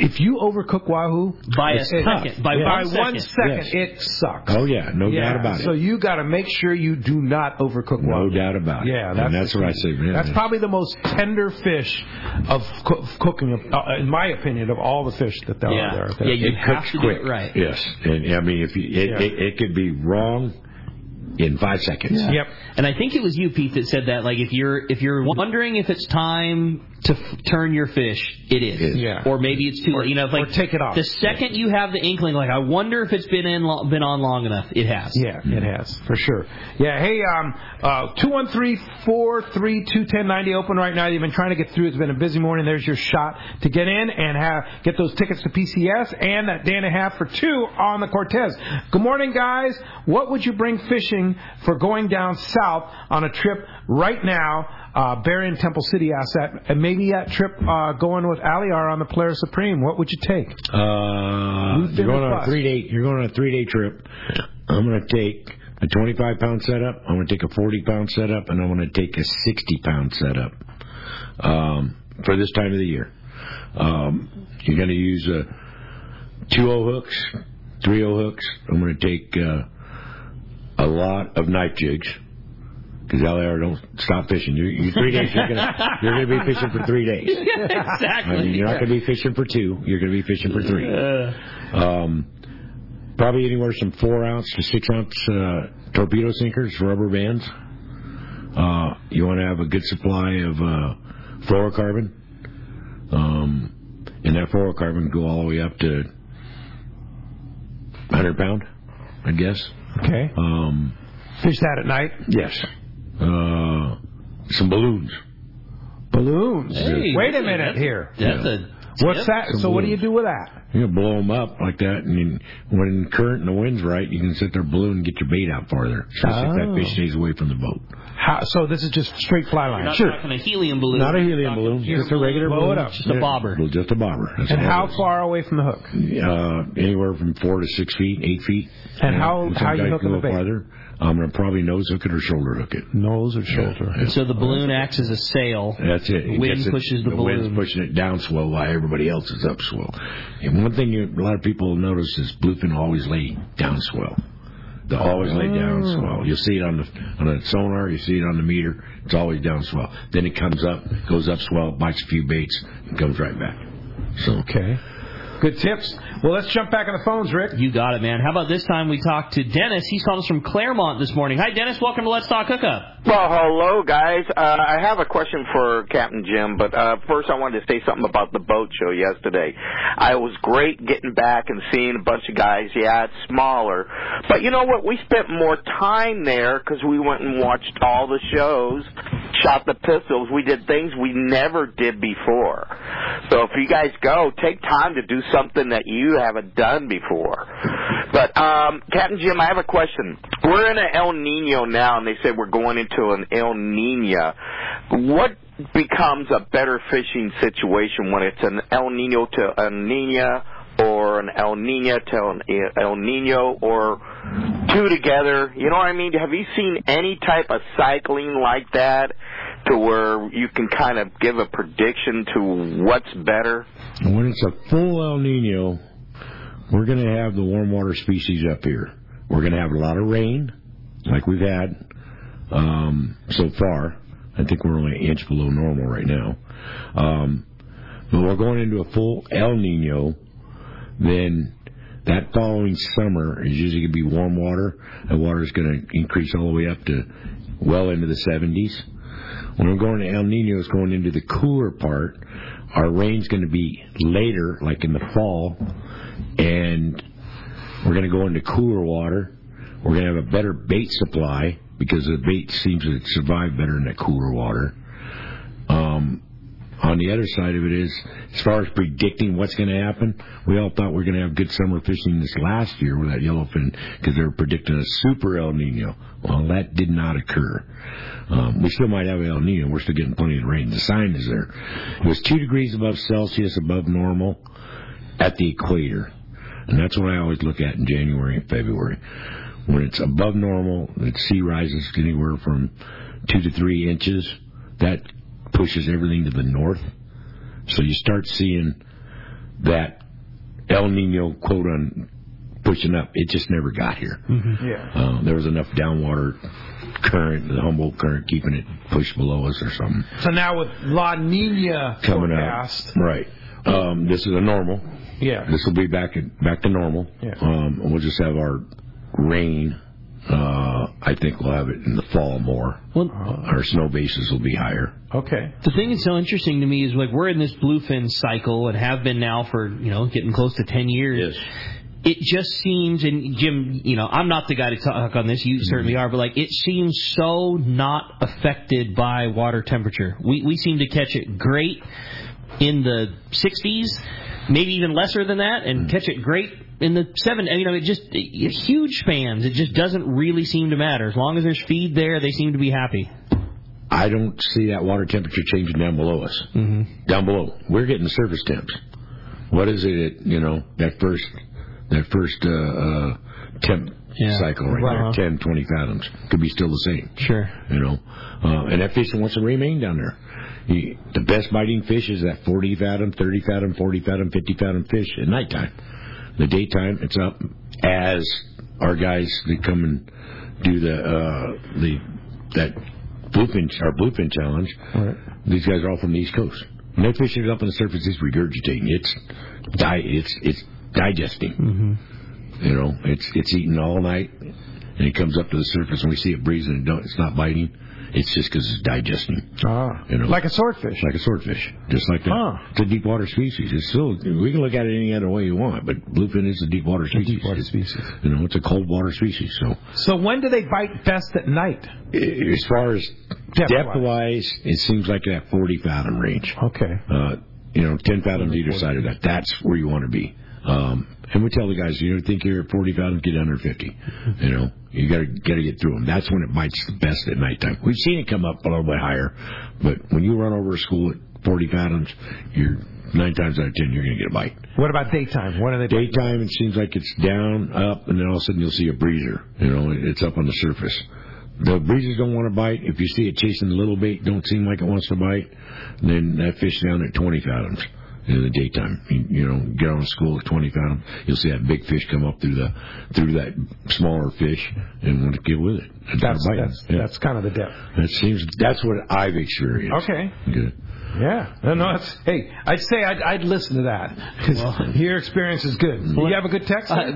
If you overcook wahoo
By a second.
tough.
By
by
one
one
second.
second, it sucks.
Oh yeah, no
yeah.
doubt about it.
So you got to make sure you do not overcook
No
wahoo.
No doubt about it.
Yeah,
And
that's,
that's what I say, man.
That's probably the most tender fish of co- of cooking, uh, in my opinion, of all the fish that there
Yeah.
are there.
Yeah, you
it
have
cooks
to do it right.
Yes, and I mean if you, it,
Yeah.
it, it could be wrong in five seconds.
Yep.
And I think it was you, Pete, that said that. Like, if you're if you're wondering if it's time to f- turn your fish, it is.
It is.
Yeah.
Or maybe it's too late. You know, like
or take it off.
The second you have the inkling, like, I wonder if it's been in lo- been on long enough. It has.
Yeah, it has for sure. Yeah, hey, um, uh, two one three four three two ten ninety open right now. You've been trying to get through. It's been a busy morning. There's your shot to get in and have get those tickets to PCS and that day and a half for two on the Cortez. Good morning, guys. What would you bring fishing for going down south on a trip right now? Uh, Barry and Temple City asked that, and maybe that trip uh, going with Aliar on the Polaris Supreme. What would you take?
Uh, you're going on a three day. You're going on a three day trip. I'm going to take a 25 pound setup. I'm going to take a 40 pound setup, and I'm going to take a 60 pound setup um, for this time of the year. Um, you're going to use uh, two O hooks, three O hooks. I'm going to take uh, a lot of knife jigs. Because LAR don't stop fishing. You, you three days. You're gonna you're gonna be fishing for three days. [laughs]
exactly.
I mean, you're not going to be fishing for two. You're going to be fishing for three.
Uh,
Um, probably anywhere from four ounce to six ounce uh, torpedo sinkers, rubber bands. Uh, you want to have a good supply of uh, fluorocarbon. Um, and that fluorocarbon go all the way up to 100 pound, I guess.
Okay.
Um,
Fish that at night.
yes. Uh, some balloons.
Balloons.
Hey,
Wait a
really?
minute here.
That's a
What's that? So what do you do with that?
You know, blow them up like that, and then when the current and the wind's right, you can sit there balloon and get your bait out farther. Especially if
Oh.
that fish stays away from the boat.
How, so this is just straight fly line.
You're not
Sure.
talking a helium balloon.
Not a helium
talking
balloon,
pure
just a regular
Blow it up.
Just a bobber.
Well, just a bobber. That's
And
all
how far away from the hook?
Uh, anywhere from four to six feet, eight feet.
And how-
some
how you
guys
hooking
go
the bait?
Farther. I'm gonna probably nose hook it or shoulder hook it.
Nose or shoulder?
Yeah.
So the balloon acts as a sail.
That's it.
The wind
gets it-
pushes the,
the
balloon.
wind's pushing it down swell while everybody else is upswell. And one thing you, a lot of people notice is bluefin always lay downswell. They always lay down
mm.
Oh. You'll see it on the on the sonar. You see it on the meter. It's always downswell. Then it comes up, goes upswell, bites a few baits, and comes right back. So
Okay. Good tips. Well, let's jump back on the phones, Rick.
You got it, man. How about this time we talk to Dennis? He's calling us from Claremont this morning. Hi, Dennis. Welcome to Let's Talk Hookup.
Well, hello, guys. Uh, I have a question for Captain Jim, but uh, first I wanted to say something about the boat show yesterday. I was great getting back and seeing a bunch of guys. Yeah, it's smaller, but you know what? We spent more time there because we went and watched all the shows, shot the pistols. We did things we never did before. So if you guys go, take time to do something that you haven't done before. But um, Captain Jim, I have a question. We're in an El Nino now, and they said we're going into an El Nina. What becomes a better fishing situation when it's an El Nino to El Nina, or an El Nina to an El Nino, or two together? You know what I mean? Have you seen any type of cycling like that? To where you can kind of give a prediction to what's better.
when it's a full El Nino, we're going to have the warm water species up here. We're going to have a lot of rain, like we've had um, so far. I think we're only an inch below normal right now. Um, but we're going into a full El Nino, then that following summer is usually going to be warm water. The water is going to increase all the way up to well into the 70s. When we're going to El Nino, it's going into the cooler part. Our rain's going to be later, like in the fall, and we're going to go into cooler water. We're going to have a better bait supply because the bait seems to survive better in that cooler water. On the other side of it is, as far as predicting what's going to happen, we all thought we were going to have good summer fishing this last year with that yellowfin because they were predicting a super El Nino. Well, that did not occur. Um, we still might have El Nino. We're still getting plenty of rain. The sign is there. It was two degrees above Celsius above normal at the equator. And that's what I always look at in January and February. When it's above normal, the sea rises anywhere from two to three inches. That pushes everything to the north. So you start seeing that El Nino quote on pushing up. It just never got here.
Yeah.
Uh, there was enough downwater current, the Humboldt current, keeping it pushed below us or something.
So now with La Nina
Coming
forecast,
out, right? Um, this is a normal.
Yeah.
This will be back at, back to normal.
Yeah.
Um, and we'll just have our rain. Uh, I think we'll have it in the fall more.
Well,
our snow bases will be higher.
Okay.
The thing that's so interesting to me is like we're in this bluefin cycle and have been now for you know getting close to ten years. It just seems, and Jim, you know, I'm not the guy to talk on this. You certainly are, but like it seems so not affected by water temperature. We we seem to catch it great in the 60s, maybe even lesser than that, and catch it great in the 70s. You know, it just huge fans. It just doesn't really seem to matter. As long as there's feed there, they seem to be happy.
I don't see that water temperature changing down below us.
Mm-hmm.
Down below, we're getting the surface temps. What is it? You know, that first that first uh, uh, temp
Yeah.
cycle right
Uh-huh.
there, 10, 20 fathoms, could be still the same.
Sure.
You know, uh, and that fish wants to remain down there. He, the best biting fish is that 40 fathom, 30 fathom, 40 fathom, 50 fathom fish at nighttime. The daytime, it's up as our guys they come and do the uh, the that bluefin our bluefin challenge. These guys are all from the East Coast. They fish it up on the surface, it's regurgitating. It's di- it's it's digesting.
Mm-hmm.
You know, it's it's eating all night, and it comes up to the surface, and we see it breathing. And don't, it's not biting. It's just because it's digesting.
Ah.
You know,
Like a swordfish.
like a swordfish, just like that.
Huh.
It's a deep water species. It's still we can look at it any other way you want, but bluefin is a deep water species.
deep water
It's-
species.
You know, it's a cold water species. So
So when do they bite best at night?
as far as
Depth-wise.
wise, it seems like that 40 fathom range.
Okay.
Uh, you know, 10 fathoms either side of that. That's where you want to be. Um, and we tell the guys, you know, think you're at 40 fathoms, get under 50. You know, you gotta, gotta get through them. That's when it bites the best at nighttime. We've seen it come up a little bit higher, but when you run over a school at 40 fathoms, you're nine times out of 10, you're gonna get a bite.
What about daytime? What are they?
Daytime, it seems like it's down, up, and then all of a sudden you'll see a breezer. You know, it's up on the surface. The breezers don't want to bite. If you see it chasing the little bait, don't seem like it wants to bite, then that fish down at 20 fathoms in the daytime. You, you know, get on a school at 20 fathom, you'll see that big fish come up through the through that smaller fish and want to get with it. and
That's that's.
Yeah.
that's kind of the depth.
That seems that's what I've experienced.
Okay.
Good.
Yeah. No, no, that's, hey, I'd say I'd, I'd listen to that [laughs] because [laughs] your experience is good. You have a good text?
Uh,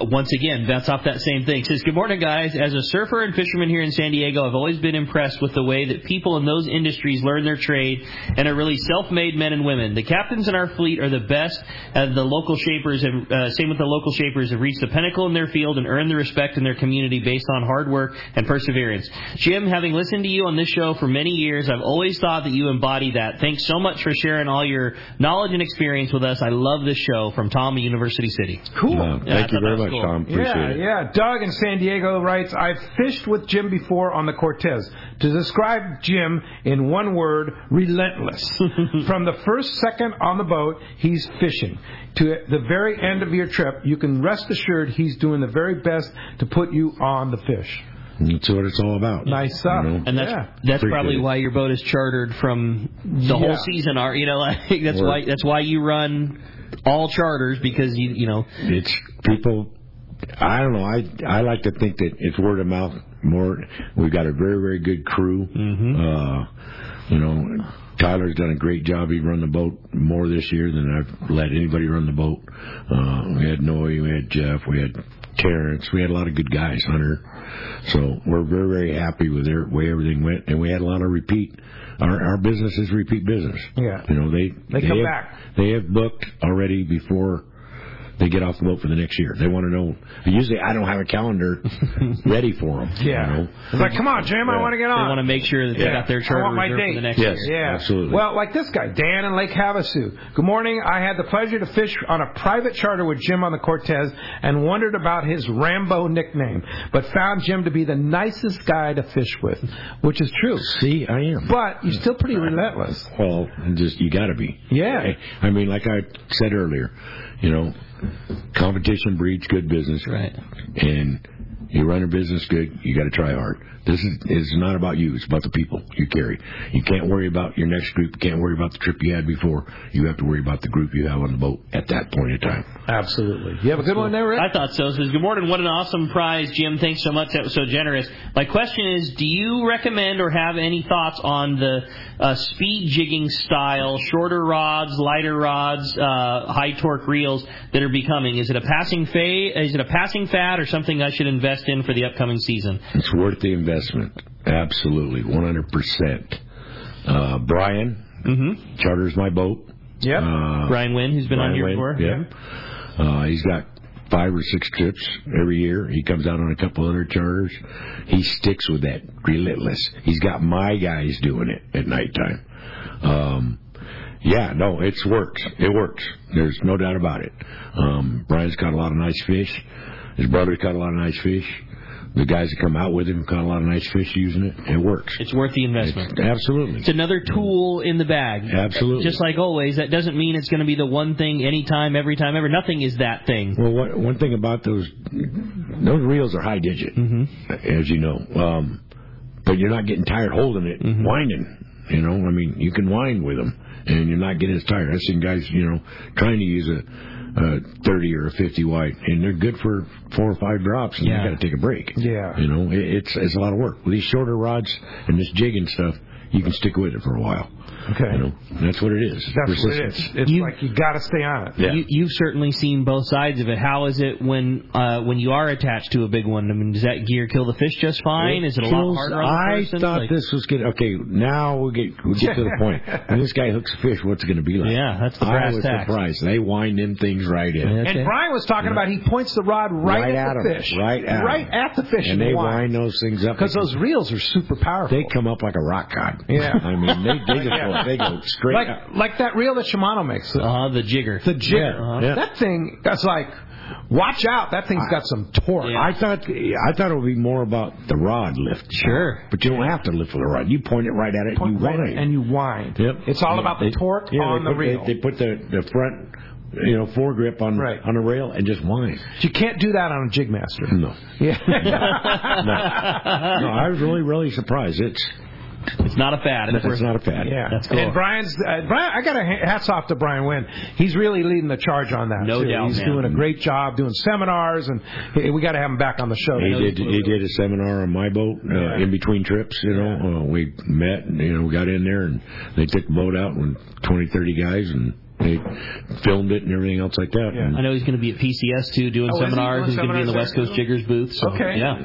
[laughs] once again, that's off that same thing. It says, Good morning, guys. As a surfer and fisherman here in San Diego, I've always been impressed with the way that people in those industries learn their trade and are really self made men and women. The captains in our fleet are the best. Uh, the local shapers, have, uh, same with the local shapers, have reached the pinnacle in their field and earned the respect in their community based on hard work and perseverance. Jim, having listened to you on this show for many years, I've always thought that you embody that. Thanks so much for sharing all your knowledge and experience with us. I love this show from Tom at University City.
Cool.
Uh,
Yeah, I
thank you very much,
cool.
Tom. Appreciate
yeah,
it.
yeah. Doug in San Diego writes, I've fished with Jim before on the Cortez. To describe Jim in one word, relentless. [laughs] From the first second on the boat, he's fishing. To the very end of your trip, you can rest assured he's doing the very best to put you on the fish.
That's what it's all about.
Nice stuff.
You know?
And that's
Yeah.
that's
Appreciate
probably
it.
why your boat is chartered from the
Yeah.
whole season. Are you know [laughs] like that's
Or-
why that's why you run all charters because you you know
it's people I don't know. I I like to think that it's word of mouth more. We've got a very very good crew.
Mm-hmm.
Uh, you know, Tyler's done a great job. He run the boat more this year than I've let anybody run the boat. Uh, we had Noe, we had Jeff, we had Terrence. We had a lot of good guys, Hunter. So we're very very happy with their way everything went, and we had a lot of repeat. Our our business is repeat business.
Yeah.
You know they
They come
have,
back.
They have booked already before they get off the boat for the next year. They want to know. Usually, I don't have a calendar [laughs] ready for them.
Yeah.
You know?
It's like, come on, Jim, I want to get
they
on.
want to make sure that they
Yeah.
got their charter
want my
reserved for the next
Yes.
year.
Yeah,
absolutely.
Well, like this guy, Dan in Lake Havasu. Good morning. I had the pleasure to fish on a private charter with Jim on the Cortez and wondered about his Rambo nickname, but found Jim to be the nicest guy to fish with, which is true.
See, I am.
But you're still pretty relentless.
Well, just you got to be.
Yeah.
I mean, like I said earlier, you know, competition breeds good business.
Right.
And you run a business good, you got to try hard. This is is not about you; it's about the people you carry. You can't worry about your next group. You can't worry about the trip you had before. You have to worry about the group you have on the boat at that point in time.
Absolutely. You have a good one there, Rick?
I thought so. It says, Good morning. What an awesome prize, Jim. Thanks so much. That was so generous. My question is Do you recommend or have any thoughts on the uh, speed jigging style, shorter rods, lighter rods, uh, high torque reels that are becoming? Is it a passing fa- Is it a passing fad or something I should invest in for the upcoming season?
It's worth the investment. Absolutely, 100%. Uh, Brian
Mm-hmm.
charters my boat.
Yeah.
Uh,
Brian Wynn, who's been on here
Wynn,
before.
Yeah. Uh, he's got five or six trips every year. He comes out on a couple other charters. He sticks with that relentless. He's got my guys doing it at nighttime. Um, yeah, no, it's works. It works. There's no doubt about it. Um, Brian's caught a lot of nice fish. His brother's caught a lot of nice fish. The guys that come out with him caught a lot of nice fish using it. It works.
It's worth the investment.
It's- absolutely.
It's another tool in the bag.
Absolutely.
Just like always, that doesn't mean it's going to be the one thing anytime, every time, ever. Nothing is that thing.
Well, what, one thing about those those reels are high digit,
Mm-hmm.
as you know, um, but you're not getting tired holding it,
Mm-hmm.
winding. You know, I mean, you can wind with them, and you're not getting as tired. I've seen guys, you know, trying to use a, a 30 or a 50 white, and they're good for four or five drops, and
Yeah.
you got to take a break.
Yeah.
You know, it, it's it's a lot of work. With these shorter rods and this jigging stuff, you can stick with it for a while.
Okay.
You know, that's what it is.
That's what it is. It's like you got to stay on it.
Yeah.
You, you've certainly seen both sides of it. How is it when uh, when you are attached to a big one? I mean, does that gear kill the fish just fine? Is it a lot harder on the
I
person?
thought
Like-
this was getting okay. Now we get we get to the point. [laughs] When this guy hooks a fish, what's it going to be like?
Yeah, that's the brass I
was
tacks.
surprised. They wind them things right in.
And Brian was talking about he points the rod right,
Right
at,
at
the
'em.
fish.
Right at 'em.
Right at the fish.
and they
wind.
wind those things up
Because those reels are super powerful.
They come up like a rock cod. rod.
Yeah. [laughs]
I mean, they, they just [laughs] go, they go [laughs] straight.
like
up.
like that reel that Shimano makes.
Uh, the jigger.
The jigger.
Yeah, yeah.
That thing. That's like, watch out. That thing's got some torque.
I thought I thought it would be more about the rod lift.
Sure.
But you don't have to lift with a rod. You point it right at it
Point
and you
right
wind.
and you wind.
Yep.
It's all
Yeah,
about the
they-
torque
yeah,
on
they
the
put,
reel.
They, they put the, the front, you know, foregrip on on a rail and just wind.
you can't do that on a Jigmaster.
No.
Yeah. [laughs]
no. no, I was really, really surprised. It's
it's not a fad.
It's, not a fad.
Yeah,
That's cool.
And Brian's uh, Brian, I got a hats off to Brian Wynn. He's really leading the charge on that.
No
too.
doubt,
He's
man.
doing a great job doing seminars, and he- we got to have him back on the show.
He did. He did a seminar on my boat uh,
Yeah.
in between trips. You know, uh, we met. And, you know, we got in there and they took the boat out with 20, 30 guys and they filmed it and everything else like that. And
I know he's going to be at PCS too, doing
Oh, is he?
seminars.
Doing
He's going to be in the West Coast Jiggers booth. So,
Okay.
Yeah.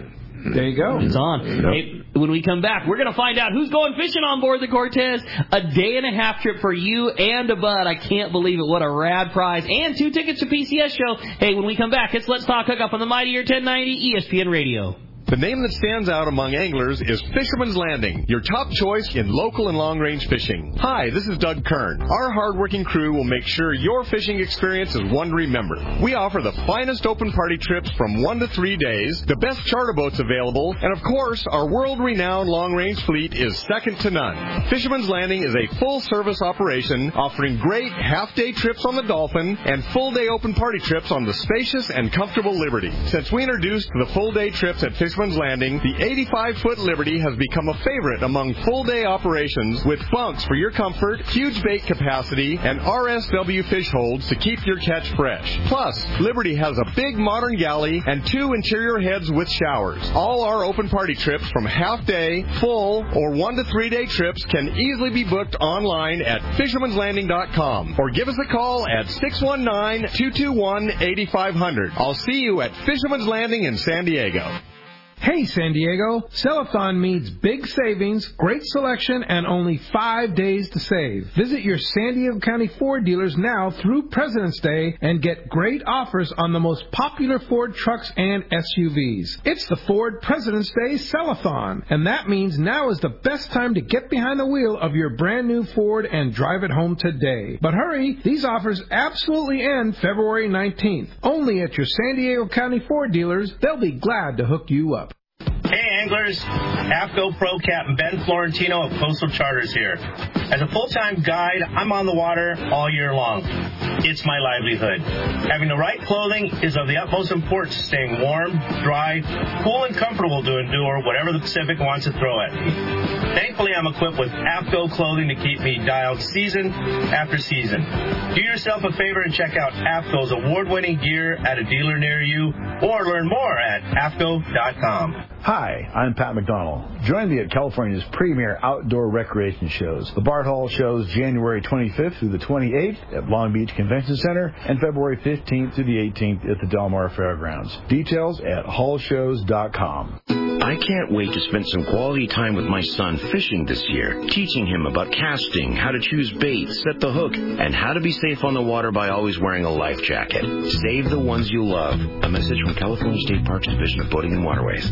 There you go.
It's on. Hey, when we come back, we're going to find out who's going fishing on board the Cortez. A day and a half trip for you and a bud. I can't believe it. What a rad prize. And two tickets to PCS show. Hey, when we come back, it's Let's Talk Hookup on the Mightier 1090 ESPN Radio.
The name that stands out among anglers is Fisherman's Landing, your top choice in local and long range fishing. Hi, this is Doug Kern. Our hardworking crew will make sure your fishing experience is one to remember. We offer the finest open party trips from one to three days, the best charter boats available, and of course, our world renowned long range fleet is second to none. Fisherman's Landing is a full service operation offering great half day trips on the Dolphin and full day open party trips on the spacious and comfortable Liberty. Since we introduced the full day trips at Fisherman's Landing, the 85 foot Liberty has become a favorite among full day operations with bunks for your comfort, huge bait capacity, and RSW fish holds to keep your catch fresh. Plus, Liberty has a big modern galley and two interior heads with showers. All our open party trips from half day, full, or one to three day trips can easily be booked online at fishermanslanding.com or give us a call at 619-221-8500. I'll see you at Fisherman's Landing in San Diego.
Hey San Diego, Cellathon means big savings, great selection, and only five days to save. Visit your San Diego County Ford dealers now through President's Day and get great offers on the most popular Ford trucks and SUVs. It's the Ford President's Day Cellathon, and that means now is the best time to get behind the wheel of your brand new Ford and drive it home today. But hurry, these offers absolutely end February 19th. Only at your San Diego County Ford dealers, they'll be glad to hook you up.
Anglers, AFTCO Pro Captain Ben Florentino of Coastal Charters here. As a full-time guide, I'm on the water all year long. It's my livelihood. Having the right clothing is of the utmost importance to staying warm, dry, cool, and comfortable to endure whatever the Pacific wants to throw at me. Thankfully, I'm equipped with AFTCO clothing to keep me dialed season after season. Do yourself a favor and check out AFTCO's award-winning gear at a dealer near you, or learn more at AFTCO.com.
Hi, I'm Pat McDonald. Join me at California's premier outdoor recreation shows. The Bart Hall shows January 25th through the 28th at Long Beach Convention Center and February 15th through the 18th at the Del Mar Fairgrounds. Details at hallshows.com.
I can't wait to spend some quality time with my son fishing this year, teaching him about casting, how to choose bait, set the hook, and how to be safe on the water by always wearing a life jacket. Save the ones you love. A message from California State Parks Division of Boating and Waterways.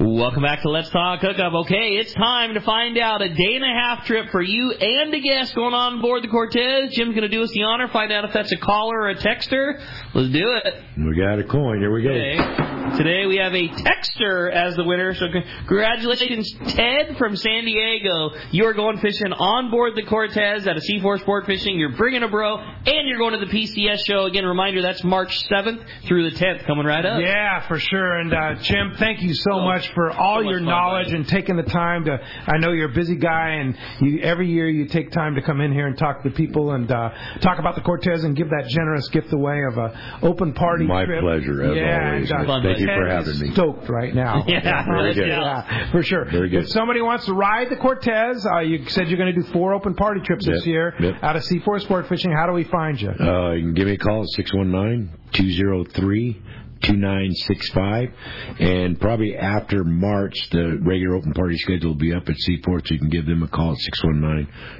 Welcome back to Let's Talk Hookup. Okay, it's time to find out a day and a half trip for you and a guest going on board the Cortez. Jim's going to do us the honor, find out if that's a caller or a texter. Let's do it.
We got a coin. Here we go.
Okay. Today we have a texter as the winner. So congratulations, Ted from San Diego. You are going fishing on board the Cortez at a Seaforth Sport Fishing. You're bringing a bro, and you're going to the PCS show. Again, reminder that's March 7th through the 10th, coming right up.
Yeah, for sure. And uh, Jim, thank you so much for all your knowledge and taking the time to. I know you're a busy guy, and you every year you take time to come in here and talk to people and uh, talk about the Cortez and give that generous gift away of a open party
My
trip.
pleasure, as
yeah,
always.
And, uh,
Thank you for having me.
Stoked right now. [laughs]
Yeah,
Very good.
Yeah, for sure.
Very good.
If somebody wants to ride the Cortez, uh, you said you're going to do four open party trips this year
yep.
out of Seaforth Sport Fishing. How do we find you?
Uh, you can give me a call at 619 203 2965. And probably after March, the regular open party schedule will be up at Seaforth, so you can give them a call at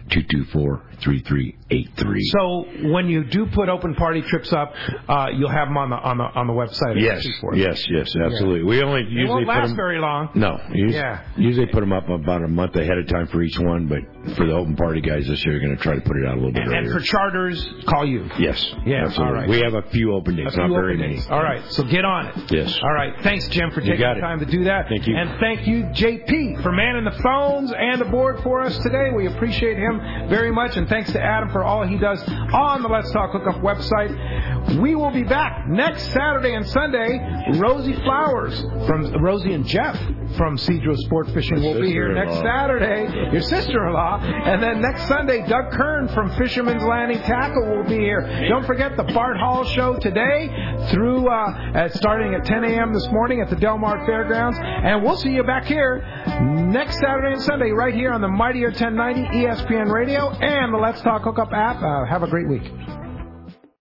619-224-3383.
So when you do put open party trips up, uh, you'll have them on the on the on the website. at
Yes, yes, yes, absolutely. We only
It
usually
won't
put
last
them,
very long.
No, usually,
Yeah.
usually put them up about a month ahead of time for each one, but for the open party guys this year, we're going to try to put it out a little bit
And, and
earlier.
for charters, call you.
yes,
Yeah,
absolutely.
all right.
We have a few open days, not very many.
All right, so get on it.
Yes.
All right. Thanks, Jim, for taking the time to do that.
Thank you.
And thank you, JP, for manning the phones and the board for us today. We appreciate him very much. And thanks to Adam for all he does on the Let's Talk Hookup website. We will be back next Saturday and Sunday. Rosie Flowers from Rosie and Jeff from Cedro Sport Fishing will be here next. Saturday. Your sister-in-law. And then next Sunday, Doug Kern from Fisherman's Landing Tackle will be here. Don't forget the Bart Hall show today through uh, at starting at 10 a.m. this morning at the Del Mar Fairgrounds. And we'll see you back here next Saturday and Sunday right here on the Mightier 1090 ESPN Radio and the Let's Talk Hookup app. Uh, have a great week.